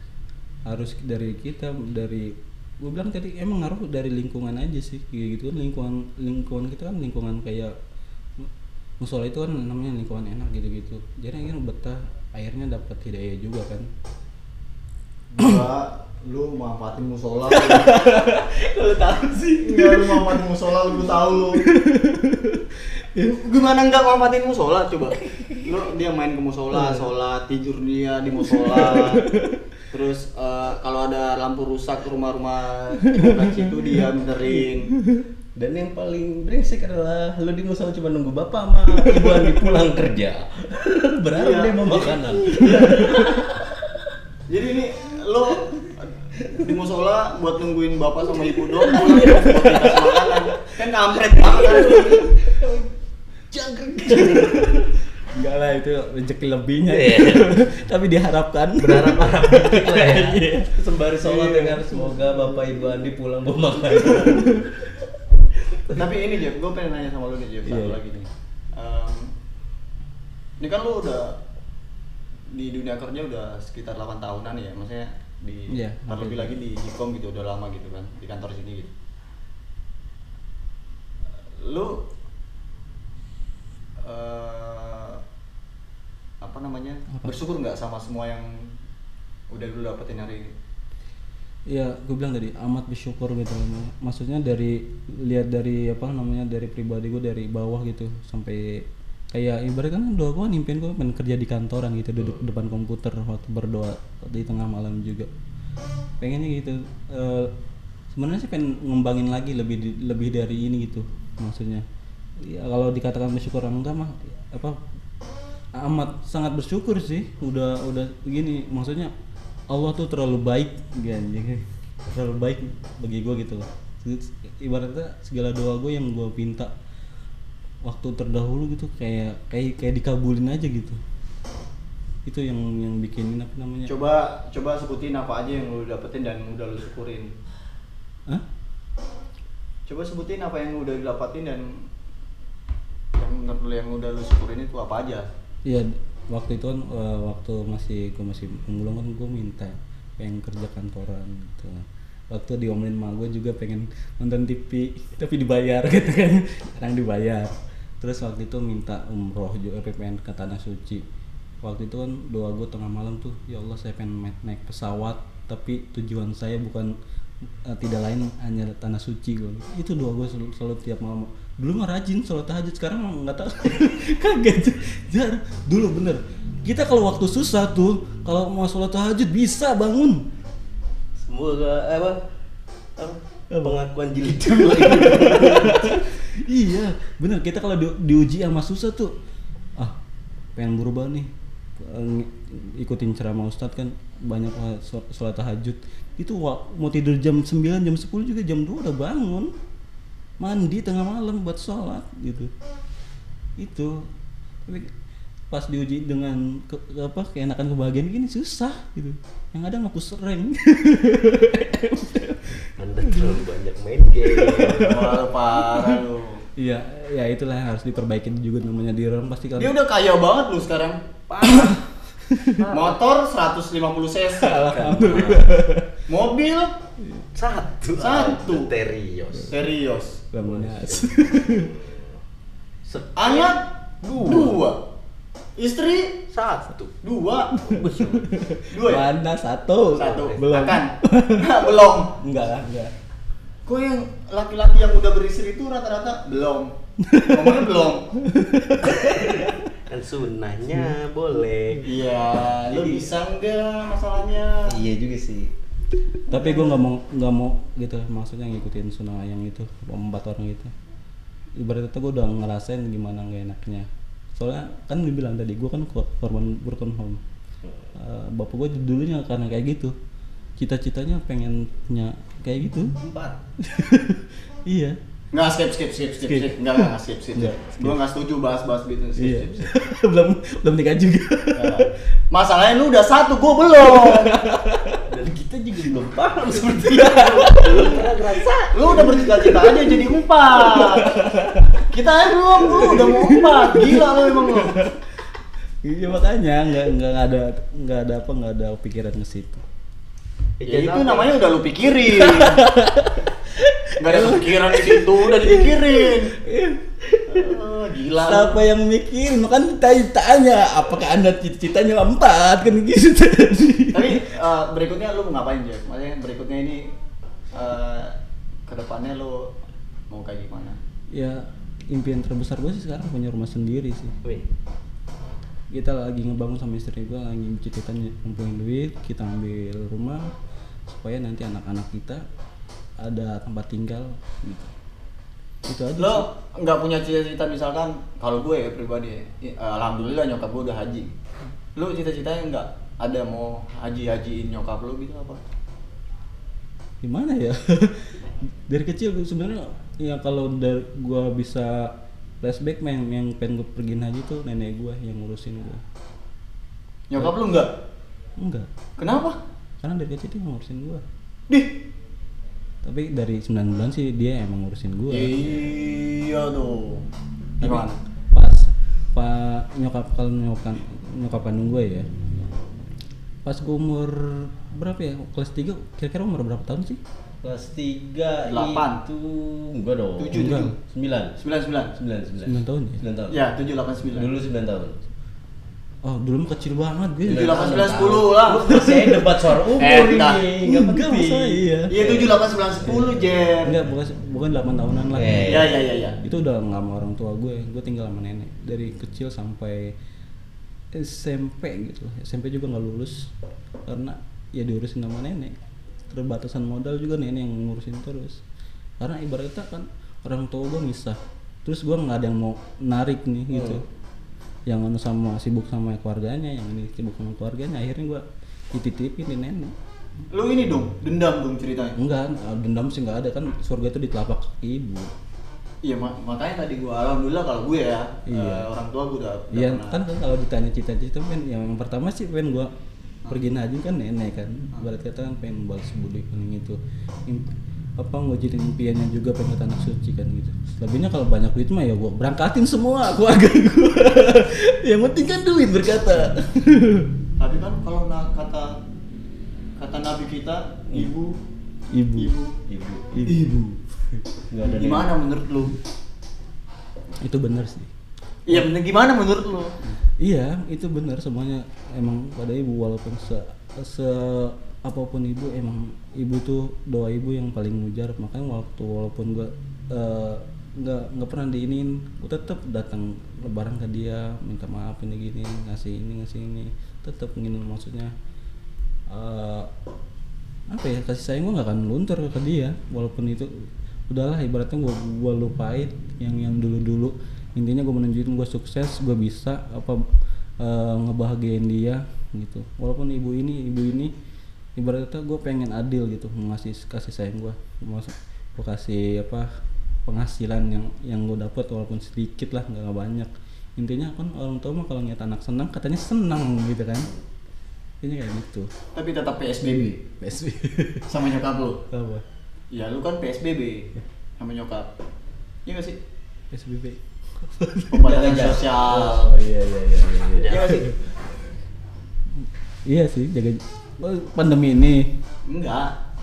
harus dari kita dari gue bilang tadi emang ngaruh dari lingkungan aja sih kayak gitu kan. Lingkungan lingkungan kita kan lingkungan kayak musola itu kan namanya lingkungan enak gitu gitu jadi akhirnya betah akhirnya dapat hidayah juga kan Gua lu manfaatin musola lu. <laughs> kalau tahu sih Enggak lu manfaatin musola lu tahu lu. Gimana enggak manfaatin musola coba? Lu dia main ke musola, sholat, tidur dia di musola. Terus eh, kalau ada lampu rusak rumah-rumah di itu dia benerin. Dan yang paling brengsek adalah lu di musola cuma nunggu bapak sama ibu Andi pulang kerja. <laughs> Berharap Iya. dia mau makanan. Jadi ini lo di musola buat nungguin bapak sama ibu doang makanan. Kan kampret banget kan. Jangkrik. enggak lah itu rezeki lebihnya Iya. <laughs> tapi diharapkan Berharap harap dikit lah ya. Iya. Sembari sholat Iya. dengan semoga bapak ibu Andi pulang bawa. Tapi ini Jeff, gue pengen nanya sama lu nih Jeff, satu Iya. lagi nih. Em, ini kan lu udah di dunia kerja udah sekitar 8 tahunan ya, maksudnya di Iya, terlebih hampir. lagi di Jikom gitu udah lama gitu kan di kantor sini gitu. Lu eh apa namanya? Apa? Bersyukur nggak sama semua yang udah lu dapetin hari ini? Ya, gue bilang tadi amat bersyukur gitu. Maksudnya dari lihat dari apa namanya dari pribadi gue dari bawah gitu sampai kayak ibarat kan doa gue nimpiin gue pengen kerja di kantoran gitu duduk depan komputer waktu berdoa di tengah malam juga. Pengennya gitu. Eh, sebenarnya sih pengen ngembangin lagi lebih di- lebih dari ini gitu maksudnya. Ya kalau dikatakan bersyukur enggak mah apa amat sangat bersyukur sih. Udah udah begini maksudnya Allah tuh terlalu baik gitu terlalu baik bagi gue gitu loh. Ibaratnya segala doa gue yang gue minta waktu terdahulu gitu kayak kayak kayak dikabulin aja gitu itu yang yang bikinin apa namanya Coba coba sebutin apa aja yang lu dapetin dan udah lu syukurin. Hah? Coba sebutin apa yang udah didapatin dan yang menurut lu yang udah lu syukurin itu apa aja? Iya waktu itu kan eh, waktu masih gue masih pemulung kan gue minta pengen kerja kantoran gitu waktu diomelin sama gue juga pengen nonton TV <laughs> tapi dibayar gitu kan sekarang dibayar terus waktu itu minta umroh juga pengen ke tanah suci. Waktu itu kan doa gue tengah malam tuh ya Allah saya pengen naik, pesawat tapi tujuan saya bukan eh, tidak lain hanya tanah suci gue itu doa gue selalu, selalu tiap malam. Dulu mah rajin sholat tahajud sekarang mah nggak tahu. <laughs> Kaget. Jar dulu bener. Kita kalau waktu susah tuh kalau mau sholat tahajud bisa bangun. Semoga apa? apa? Pengakuan jilid <laughs> iya bener. Kita kalau di- diuji sama susah tuh ah pengen berubah nih. Ikutin ceramah ustadz kan banyak sholat tahajud. Itu mau tidur jam 9 jam 10 juga jam 2 udah bangun. Mandi tengah malam buat sholat gitu. Itu. Tapi pas diuji dengan ke, apa keenakan kebahagiaan gini susah gitu. Yang ada ngapus <laughs> rank Anda terlalu banyak main game. Wah, parah lu. iya ya itulah yang harus diperbaiki juga namanya di orang pasti kalau Dia udah kaya banget lu sekarang. Parah. <laughs> Motor 150 cc. Mobil Satu. Satu. Terios. serius. bangunnya <laughs> Anak dua. Istri Satu. dua. Dua ya? Mana satu? Satu. Belum. Akan. <laughs> belum. Enggak lah, enggak. Kok yang laki-laki yang udah beristri itu rata-rata belum. Ngomongnya belum. <laughs> Kan sunnahnya boleh. Iya, lu bisa enggak masalahnya? Iya juga sih. tapi gue nggak mau nggak mau gitu maksudnya ngikutin sunnah yang itu empat orang itu ibaratnya gue udah ngerasain gimana nggak enaknya soalnya kan dibilang tadi gue kan kor- korban broken home Eh, bapak gue dulunya karena kayak gitu cita-citanya pengen punya kayak gitu Empat. <laughs> iya Nggak skip skip skip skip Skip. skip. Enggak enggak skip skip. Nggak, Gue nggak setuju bahas-bahas gitu skip iya skip skip. <laughs> belum belum nikah juga Nah, Masalahnya lu udah satu, gue belum. Dan kita juga belum paham seperti itu. <laughs> Lu udah bercita-cita aja jadi empat. Kita aja belum, lu udah mau empat. Gila lu emang lu. iya makanya nggak nggak ada nggak ada apa nggak ada pikiran ke situ Ya itu namanya udah lu pikirin. <laughs> Gak ada kepikiran di situ, udah dipikirin. Ah, gila. Siapa yang mikirin? Kan tanya, tanya apakah anda cita-citanya empat kan gitu tadi. Tapi eh, berikutnya lu mau ngapain Jeff? Maksudnya berikutnya ini eh ke depannya lu mau kayak gimana? ya impian terbesar gue sih sekarang punya rumah sendiri sih. Wih, Kita lagi ngebangun sama istri gue lagi cita-citanya ngumpulin duit, kita ambil rumah supaya nanti anak-anak kita ada tempat tinggal gitu. Itu aja. Lo nggak punya cita-cita misalkan kalau gue ya pribadi, ya, eh, alhamdulillah nyokap gue udah haji. Lu cita-citanya nggak ada mau haji-hajiin nyokap lu gitu apa? gimana ya <laughs> dari kecil sebenarnya ya kalau dari gua bisa flashback yang yang pengen gue pergiin haji tuh nenek gua yang ngurusin gua Nyokap lu nggak? enggak Kenapa? karena dari kecil dia ngurusin gua Dih. tapi dari 9 bulan sih dia emang ngurusin gua Iya tuh. Gimana? pas pak nyokap kalau nyokap nyokap kandung gue ya pas gue umur berapa ya kelas 3 kira-kira umur berapa tahun sih kelas tiga Delapan. itu enggak dong. Tujuh, Enggak. tujuh. Sembilan. Sembilan sembilan. Sembilan, sembilan. Sembilan tahun ya? Sembilan tahun. Ya tujuh delapan sembilan. Dulu sembilan tahun. oh dulu mah kecil banget gue Tujuh, delapan, sembilan, sepuluh lah. Saya debat soal umur Eh, enggak. ini. Enggak Enggak, penting. masa iya. Iya tujuh delapan sembilan sepuluh Jen. enggak bukan bukan 8 tahunan lah Eh. Ya ya ya ya. itu udah nggak sama orang tua gue gue tinggal sama nenek dari kecil sampai SMP gitu SMP juga nggak lulus karena ya diurusin sama nenek terbatasan modal juga nenek yang ngurusin terus karena ibaratnya kan orang tua gue misah terus gue nggak ada yang mau narik nih gitu yang anu sama sibuk sama keluarganya yang ini sibuk sama keluarganya akhirnya gue dititipin di nenek Lu ini dong dendam dong ceritanya. enggak dendam sih nggak ada kan surga itu di telapak kaki ibu Iya mak- makanya tadi gua alhamdulillah kalau gue ya Iya. eh, orang tua gue udah, udah Iya pernah. kan kan kalau ditanya cita-cita kan yang, pertama sih pengen gua pergi haji kan nenek kan. Berarti kata kan pengen balas budi kan gitu. Imp- apa ngewujudin impiannya juga pengen tanah suci kan gitu. Selebihnya kalau banyak duit mah ya gua berangkatin semua keluarga gua. <laughs> Yang penting kan duit berkata. Tapi kan kalau na- kata kata nabi kita ibu. Ibu. Ibu. Ibu. ibu. Enggak ada. gimana menurut lu? itu benar sih. Iya gimana menurut lu? Iya, itu benar. Semuanya emang pada ibu walaupun se, se apa pun ibu emang ibu tuh doa ibu yang paling mujar. Makanya waktu walaupun gua nggak nggak pernah diinin gua tetap datang lebaran ke dia minta maaf ini gini ngasih ini ngasih ini. Tetap ingin maksudnya eh, apa ya kasih sayang gua nggak akan luntur ke dia. Walaupun itu udahlah ibaratnya gua gua lupain yang yang dulu dulu intinya gua menunjukin gua sukses gua bisa apa eh, ngebahagiain dia gitu. Walaupun ibu ini ibu ini ibaratnya gue pengen adil gitu ngasih kasih sayang gue gue kasih apa penghasilan yang yang gue dapat walaupun sedikit lah nggak banyak. Intinya kan orang tua mah kalau ngeliat anak senang katanya senang gitu kan. Ini kayak gitu. Tapi tetap PSBB PSB <laughs> sama nyokap lu. apa? Ya lu kan PSBB sama nyokap. Iya gak sih? PSBB Pembatasan Jaga- sosial. Oh iya iya iya iya. iya. Iya sih? iya sih jaga Oh, pandemi ini Enggak.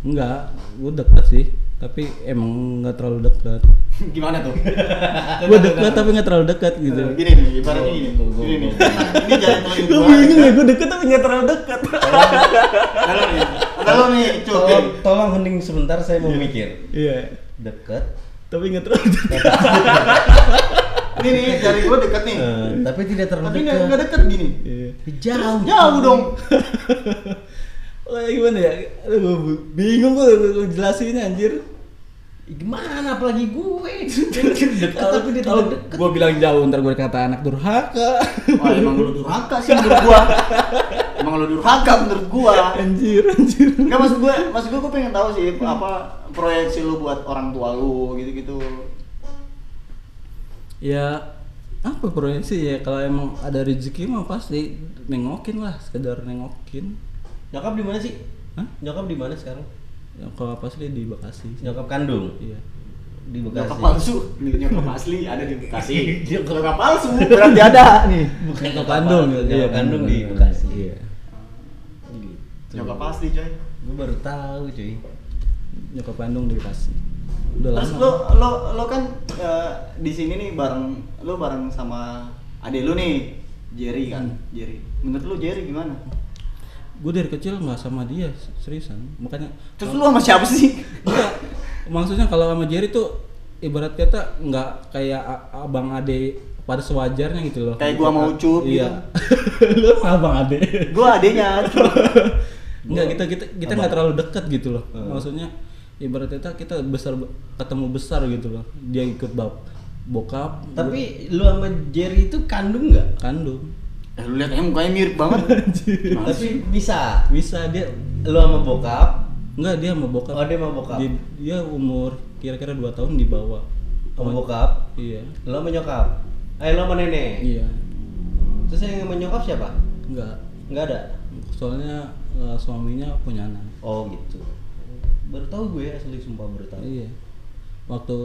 enggak gue dekat sih tapi emang nggak terlalu dekat <laughs> Gimana tuh? gue dekat tapi nggak terlalu dekat gitu Eh, Gini nih, ibaratnya gini. Gua- Gini nih. Ini jalan telanjut gue gua. bingung ya gue deket tapi nggak terlalu dekat lo nih. Lo nih, cuk. Tolong, tolong hening sebentar saya mau mikir. iya Dekat. Tapi nggak terlalu dekat Ini nih, jari gua deket nih. eh, tapi tidak terlalu Tapi nggak dekat. nggak deket gini. Iya. Jauh. Jauh dong. <laughs> Wah, gimana ya? Aduh, bingung gue jelasinnya anjir. Gimana apalagi gue? <laughs> Kalau Tapi dia tidak dekat. gue bilang jauh ntar gue kata anak durhaka. Wah emang lu durhaka sih menurut gua. Emang lu durhaka menurut gua. anjir, anjir. Enggak maksud gua, maksud gua gua pengen tahu sih apa proyeksi lu buat orang tua lu gitu-gitu. Ya apa proyeksi ya kalau emang ada rezeki mah pasti nengokin lah sekedar nengokin Nyokap di mana sih? Hah? Nyokap di mana sekarang? ya kalau pas dia di Bekasi sih. Nyokap kandung iya di Bekasi. Nyokap palsu, nyokap asli ada di Bekasi. <laughs> Nyokap palsu berarti ada nih. nyokap kandung Nyokap iya, kandung bener, di. Bekasi. iya Gitu. Nyokap asli coy. Gue baru tahu cuy. Nyokap kandung di Bekasi udah Terus lama lo lo lo kan eh, di sini nih bareng lo bareng sama adek lu nih Jerry kan Hmm. Jerry. Menurut lu Jerry gimana? gue dari kecil nggak sama dia seriusan makanya Terus lu sama siapa sih? Enggak. maksudnya kalau sama Jerry tuh ibarat kata nggak kayak abang ade pada sewajarnya gitu loh Kayak gua sama Ucup iya <laughs> lu sama abang ade Gua adenya. <laughs> Enggak kita kita kita nggak terlalu dekat gitu loh. Hmm. Maksudnya ibarat kata kita besar ketemu besar gitu loh. Dia ikut bab bokap. Tapi lu sama Jerry itu kandung nggak? kandung. Eh, lu lihat aja mukanya mirip banget. <laughs> Tapi bisa. Bisa dia Lu sama bokap, enggak dia sama bokap. Oh, dia sama bokap. Dia, dia umur kira-kira 2 tahun di bawah. sama bokap, Iya. lu sama nyokap. Eh, lu sama nenek. Iya. Terus yang sama nyokap siapa? Enggak. Nggak ada. Soalnya eh, suaminya punya anak. Oh gitu. Baru tahu gue asli sumpah baru tahu. Iya. Waktu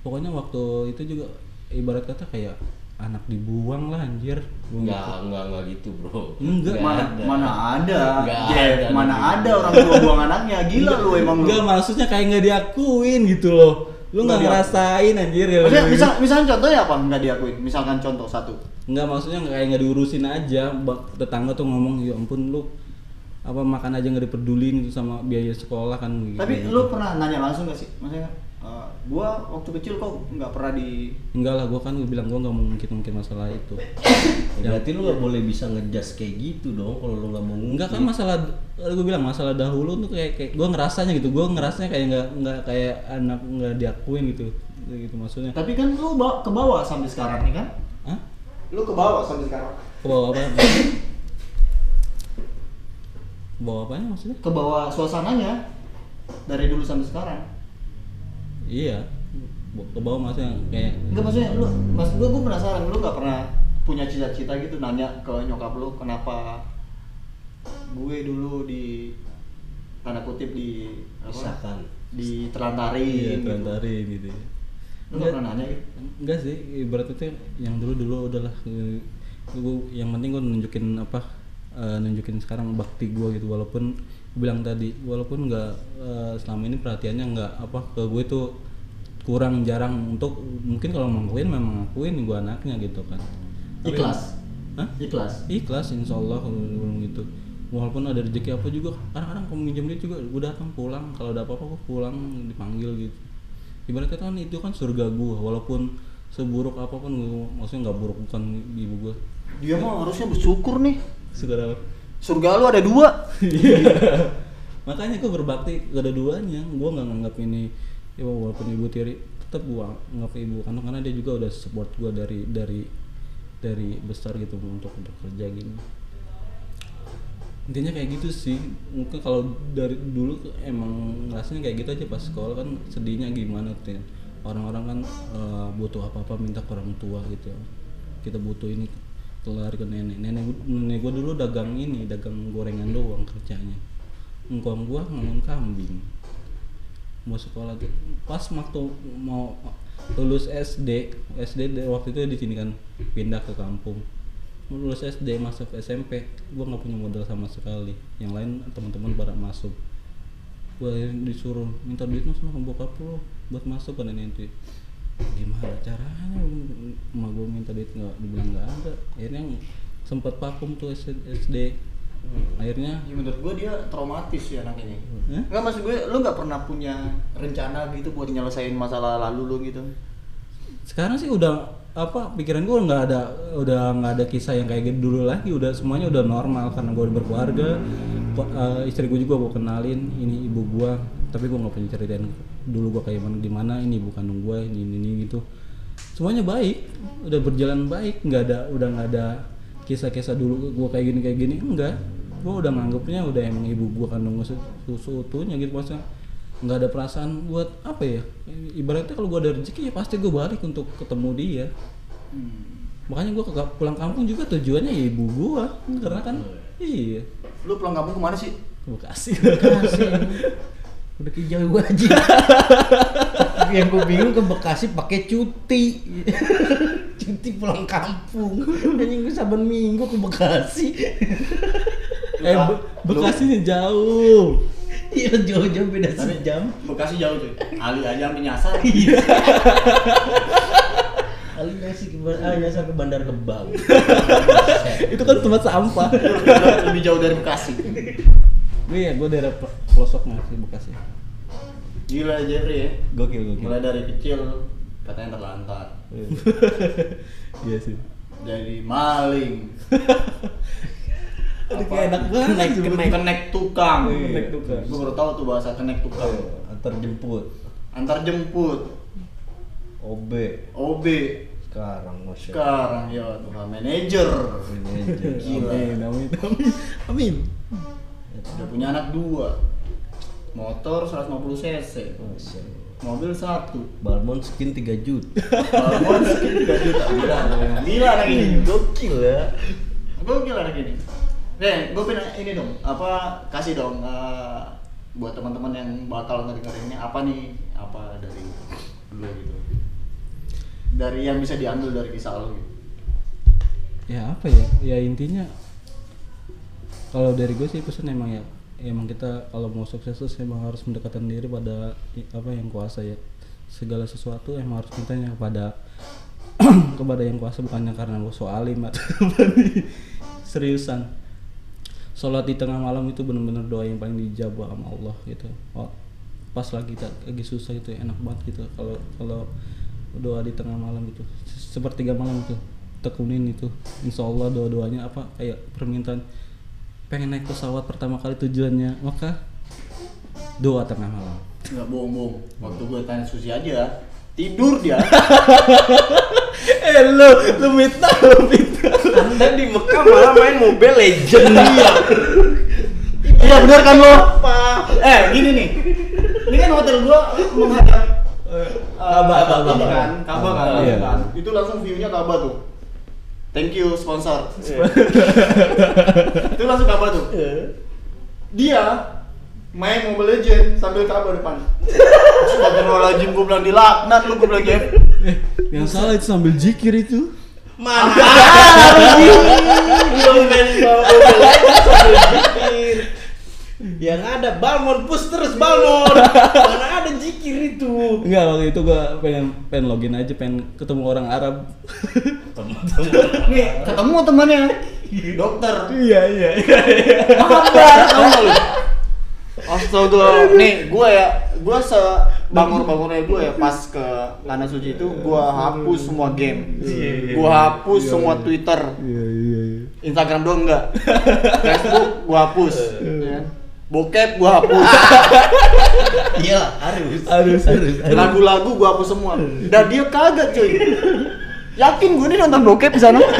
pokoknya waktu itu juga ibarat kata kayak anak dibuang lah anjir. Gua Enggak, enggak, enggak gitu, Bro. Enggak. mana ada. mana ada. Nggak Jeff, ada, mana gitu. ada orang tua buang anaknya. Gila lu emang lu. Enggak maksudnya kayak nggak diakuin gitu loh. Lu Nggak nggak diakuin. ngerasain anjir ya. Maksudnya, misal, misalnya contohnya apa? Nggak diakuin. Misalkan contoh satu. Enggak maksudnya kayak nggak diurusin aja. Tetangga tuh ngomong ya ampun lu apa makan aja nggak diperdulin gitu sama biaya sekolah kan gitu. Tapi lu pernah nanya langsung gak sih? Maksudnya, eh, gua waktu kecil kok nggak pernah di enggak lah gua kan gua bilang gua nggak mau mungkin mungkin masalah itu. Ya, <coughs> berarti lu nggak boleh bisa ngejudge kayak gitu dong kalau lu nggak mau. Enggak kan masalah gue bilang masalah dahulu tuh kayak kayak gue ngerasanya gitu gue ngerasanya kayak nggak nggak kayak anak nggak diakuin gitu gitu maksudnya Tapi kan lu ke bawah sampai sekarang nih kan? Hah? Lu ke bawah sampai sekarang. ke bawah apa <coughs> ke bawah apanya maksudnya Ke bawah suasananya dari dulu sampai sekarang. iya ke bawah maksudnya kayak Enggak maksudnya lu, maksud gua gua penasaran lu nggak pernah punya cita-cita gitu nanya ke nyokap lu kenapa gue dulu di tanda kutip di apa? Di telantarin iya gitu. telantarin gitu ya Lu nggak pernah nanya gitu? enggak sih ibarat itu yang dulu dulu udahlah gue yang penting gue nunjukin apa eh, nunjukin sekarang bakti gue gitu walaupun bilang tadi walaupun nggak eh, selama ini perhatiannya nggak apa ke gue tuh kurang jarang untuk mungkin kalau ngakuin memang ngakuin gue anaknya gitu kan Tapi- Ikhlas? Hah? Ikhlas? ikhlas insya Allah kalau bilang gitu walaupun ada rezeki apa juga kadang-kadang kalau minjem duit juga gue datang pulang kalau ada apa-apa gue pulang dipanggil gitu ibaratnya kan itu kan surga gue walaupun seburuk apa pun gue maksudnya nggak buruk bukan ibu gue Dia mah harusnya bersyukur nih. Segala Surga lu ada dua. <laughs> makanya gue berbakti gak ada duanya. Gue nggak nganggap ini ya walaupun ibu tiri tetap gue nganggap ibu. Karena karena dia juga udah support gue dari dari dari besar gitu untuk bekerja gini. Intinya kayak gitu sih. Mungkin kalau dari dulu emang rasanya kayak gitu aja pas sekolah kan sedihnya gimana tuh ya. orang-orang kan eh, butuh apa-apa minta ke orang tua gitu. Kita butuh ini lari ke nenek nenek nenek gue dulu dagang ini dagang gorengan doang kerjanya. Engkong gua ngomong kambing. Mau sekolah tuh pas waktu mau lulus SD SD waktu itu di sini kan pindah ke kampung. Lulus SD masuk SMP gua nggak punya modal sama sekali. Yang lain teman-teman pada masuk. Akhirnya disuruh minta duit sama bokap lo buat masuk kan ini itu gimana caranya? Emak gua minta duit nggak dibilang nggak ada. Akhirnya sempat vakum tuh SD akhirnya Ya, menurut gue dia traumatis ya anak ini. Hah? Enggak maksud gue, lu nggak pernah punya rencana gitu buat nyelesain masalah lalu lu gitu? sekarang sih udah apa pikiran gue nggak ada udah nggak ada kisah yang kayak gitu dulu lagi. Udah semuanya udah normal karena gue udah berkeluarga. Eh, istri gue juga gue kenalin ini ibu gue tapi gue nggak punya ceritain dulu gue kayak mana gimana ini ibu kandung gue ini, ini ini gitu. Semuanya baik udah berjalan baik nggak ada udah nggak ada kisah-kisah dulu gue kayak gini kayak gini enggak. Gue udah nganggapnya udah emang ibu gue kandung gue seutuhnya gitu maksudnya. Nggak ada perasaan buat apa ya ibaratnya kalau gue ada rezeki ya pasti gue balik untuk ketemu dia. Makanya gue pulang kampung juga tujuannya ya ibu gue karena kan iya. Lu pulang kampung ke mana sih? Bekasi. Bekasi. <laughs> Udah ke jauh aja. Yang gue bingung ke Bekasi pakai cuti. <laughs> cuti pulang kampung. Anjing gue saban minggu ke Bekasi. eh Be- Bekasinya jauh Iya jauh-jauh beda Tapi- sejam. Bekasi jauh cuy. Ali aja sampai nyasar. Kali nasi ke ah, nyasar ke Bandar Kebang. <laughs> itu kan tempat sampah Lebih jauh dari Bekasi. <laughs> gue ya gue daerah pe- pelosoknya sih Bekasi Gila Jeffrey ya. gokil gokil Mulai dari kecil katanya terlantar. iya <laughs> sih Jadi maling. <laughs> Aduh, kayak enak banget Kenek, kenek, kenek tukang. Iya. Kenek tukang. Gue baru tahu tuh bahasa kenek tukang. Antar jemput. Antar jemput. OB OB. sekarang masya Sekarang ya Tuhan manajer. Manajer. Gila. amin amin amin Udah punya anak dua. Motor 150 cc. Masya Allah. Mobil satu. Balmon skin 3 juta. Balmon sekian 3 juta. Gila. Gila anak ini. Gokil ya. Gokil anak ini. Nih, gue pengen ini dong, apa kasih dong eh, buat teman-teman yang bakal ngedengerin ini apa nih, apa dari dulu gitu. Dari yang bisa diambil dari kisah lo gitu. ya apa ya ya intinya kalau dari gue sih pesan emang ya emang kita kalau mau sukses tuh emang harus mendekatkan diri pada apa yang kuasa ya. Segala sesuatu emang harus mintanya kepada <clears throat> kepada yang kuasa bukannya karena gue so alim atau <laughs> apa nih. seriusan. Sholat di tengah malam itu benar-benar doa yang paling dijabah sama Allah gitu. Oh, pas lagi kita lagi susah itu enak banget gitu. Kalau kalau doa di tengah malam itu Se- sepertiga malam itu tekunin itu. Insya Allah doa doanya apa kayak permintaan pengen naik pesawat pertama kali tujuannya maka doa tengah malam Nggak bohong-bohong. Waktu gue tanya Susi aja, tidur dia. <laughs> eh lu lu minta lu minta Anda di Mekah malah main Mobile Legend. Iya. Iya benar kan lo? Eh gini nih, ini kan hotel gua menghadap eh, Ka'bah, Ka'bah, ini Ka'bah. kan, kan, Iya. Itu langsung view-nya Ka'bah tuh. Thank you sponsor. <laughs> itu langsung Ka'bah tuh. Dia main Mobile Legend sambil Ka'bah depan. Astagfirullahaladzim, gua bilang dilaknat lu, gua bilang eh yang salah itu sambil zikir itu Mana <laughs> belum main Mobile Legend sambil zikir. Yang ada Balmon push terus Balmon. Mana ada zikir itu. enggak waktu itu gua pengen pengen login aja pengen ketemu orang Arab Nih, ketemu temannya. Dokter. iya iya iya tau gak lu? Astaga, nih gue ya, gue se bangun-bangunnya gue ya pas ke Tanah Suci itu gue hapus semua game, gue hapus semua Twitter, iya iya iya Instagram doang enggak, Facebook gue hapus, ya. Bokep gue hapus, <laughs> Iya harus. Harus, harus. lagu-lagu gue hapus semua, dan dia kaget cuy, yakin gue nih nonton bokep di sana, <laughs>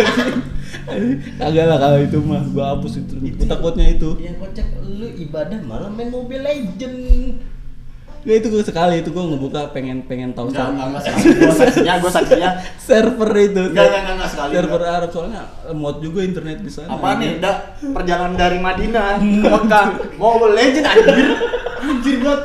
Kagak lah kalau itu mah gua hapus itu. Gua takutnya itu. Yang kocak lu ibadah malah main Mobile Legend. Ya itu gua sekali itu gua ngebuka pengen pengen tahu enggak sama enggak enggak sekali, gue saksinya, gue saksinya, <laughs> server itu. Enggak, enggak, enggak, sekali Server enggak. Arab soalnya muat juga internet di sana. apa nih da, perjalanan dari Madinah <laughs> ke Mekah Mobile Legend anjir anjir banget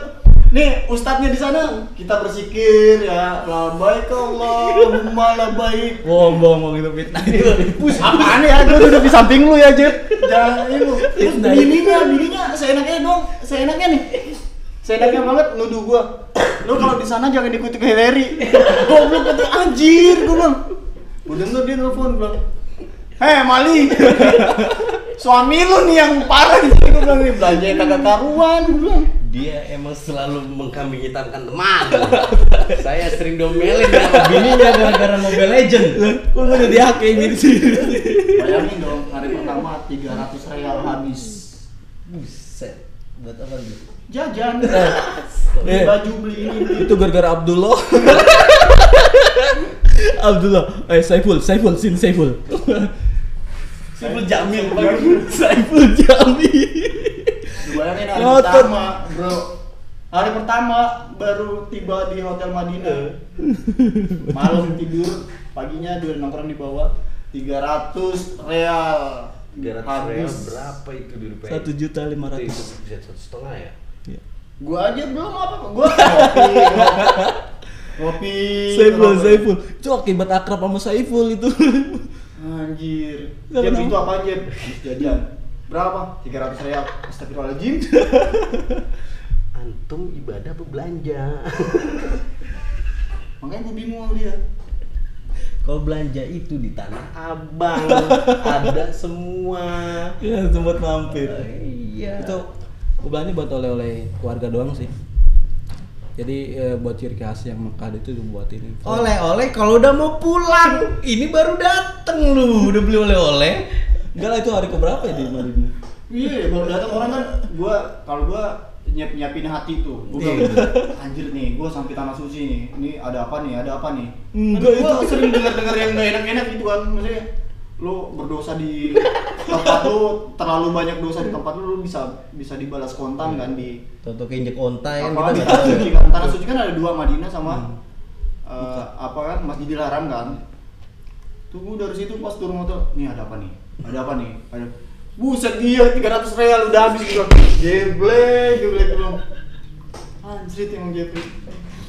nih ustadznya di sana kita bersikir ya labaik Allahumma labaik Bohong bohong bohong itu fitnah itu. Pus, apaan ya? Gue duduk di samping lu ya, Jep. <laughs> Jangan ini lu. Terus Fitnah. bininya, bininya seenaknya dong, seenaknya nih. Seenaknya banget nuduh gua. Lu kalau di sana jangan ikuti ke Hillary. Goblok kata anjir, gua bilang. Gua denger dia nelfon bilang, "Hei, Mali. <laughs> Suami lu nih yang parah sini." Gua bilang, "Nih belanja kagak karuan." Gua bilang. Dia emang selalu mengkambing hitamkan teman. <laughs> Saya sering domelin sama Bininya gara-gara Mobile Legend. Gua udah dihakimi di sini. Bayangin dong, hari pertama 300 real habis. Buset. Buat apa gitu? Jajan. <laughs> Eh. beli baju beli ini beli itu gara-gara Abdullah <laughs> Abdullah eh Saiful Saiful sin Saiful Saiful Jamil. Saiful Jamil Bayangin hari Ngotot. pertama, bro. Hari pertama baru tiba di Hotel Madinah. <laughs> Malam tidur, paginya dia nongkrong di bawah 300 real. 300 Habis. real berapa itu di rupiah? satu juta lima Itu ratus bisa satu setengah ya? Gua aja belum apa gua ngopi. Ngopi. Saiful. Saiful itu akibat akrab sama Saiful itu Anjir. Kenapa. itu apa Jeb? Jajan. Berapa? 300 real. Astagfirullahaladzim. <laughs> Antum ibadah apa belanja? <laughs> Makanya gua bingung sama dia. Kalau belanja itu di tanah abang <laughs> ada semua. ya sempat mampir Iya. itu gue belanja buat oleh-oleh keluarga doang sih jadi eh, buat ciri khas yang Mekah itu buat ini oleh-oleh kalau udah mau pulang. Ini baru dateng lu, udah beli oleh-oleh. enggak lah itu hari keberapa ya di Madinah Iya, baru datang orang kan gua kalau gua nyiap nyiapin hati tuh. Gua Iya. bilang, anjir nih, gua sampai tanah suci nih. Ini ada apa nih? Ada apa nih? Enggak, gua itu- sering dengar-dengar yang gak enak-enak gitu kan. Maksudnya lu berdosa di tempat lu terlalu banyak dosa di tempat lu, lu bisa bisa dibalas kontan kan di Toto keinjek onta ya apa kita di nggak tahu. suci kan. Tanah suci kan ada dua Madinah sama eh, apa kan Masjidil Haram kan. Tunggu dari situ pas turun motor, nih ada apa nih? Ada apa nih? Ada Buset dia 300 real udah habis gua. Jeblek, jeblek belum. Anjir emang jeblek.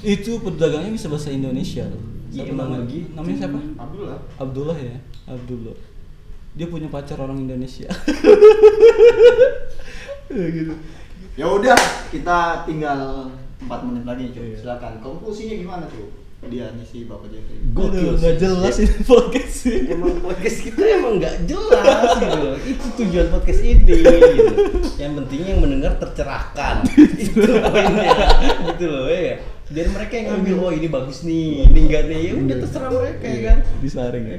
itu pedagangnya bisa bahasa Indonesia loh Iya, Satu emang begitu. namanya siapa Abdullah. Abdullah ya Abdullah dia punya pacar orang Indonesia <laughs> gitu Ya udah, kita tinggal 4 menit lagi, coba Iya. silakan. Konklusinya gimana tuh? Dia nih si Bapak Jeffrey. Gokil nggak sih. jelas ini podcast ini Emang podcast kita emang nggak jelas gitu. Itu tujuan podcast ini gitu. Yang penting yang mendengar tercerahkan. <laughs> itu poinnya. gitu loh ya. Biar mereka yang ngambil oh ini bagus nih, ini enggak nih. Ya udah terserah mereka ya kan. disaring ya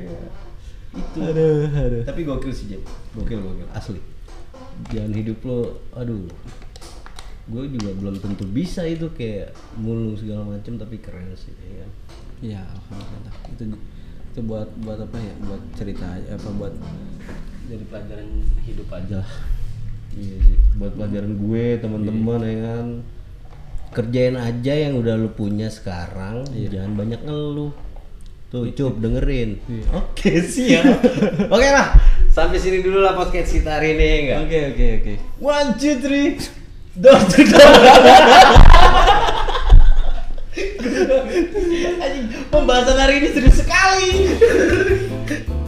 Itu. aduh aduh Tapi gokil sih Jep. Gokil gokil asli. Jalan hidup lo aduh. Gue juga belum tentu bisa itu kayak mulung segala macam tapi keren sih ya ya alhamdulillah itu itu buat buat apa ya buat cerita aja apa buat Jadi pelajaran hidup aja lah. Iya sih. Buat pelajaran gue teman-teman ya kan. Kerjain aja yang udah lu punya sekarang, jangan banyak ngeluh. Tuh, cup dengerin. Iya. Oke, siap. <laughs> Oke lah. Sampai sini dulu lah podcast kita hari ini enggak? oke oke oke One, two, three. Door to door. <laughs> Pembahasan hari ini serius sekali. <laughs>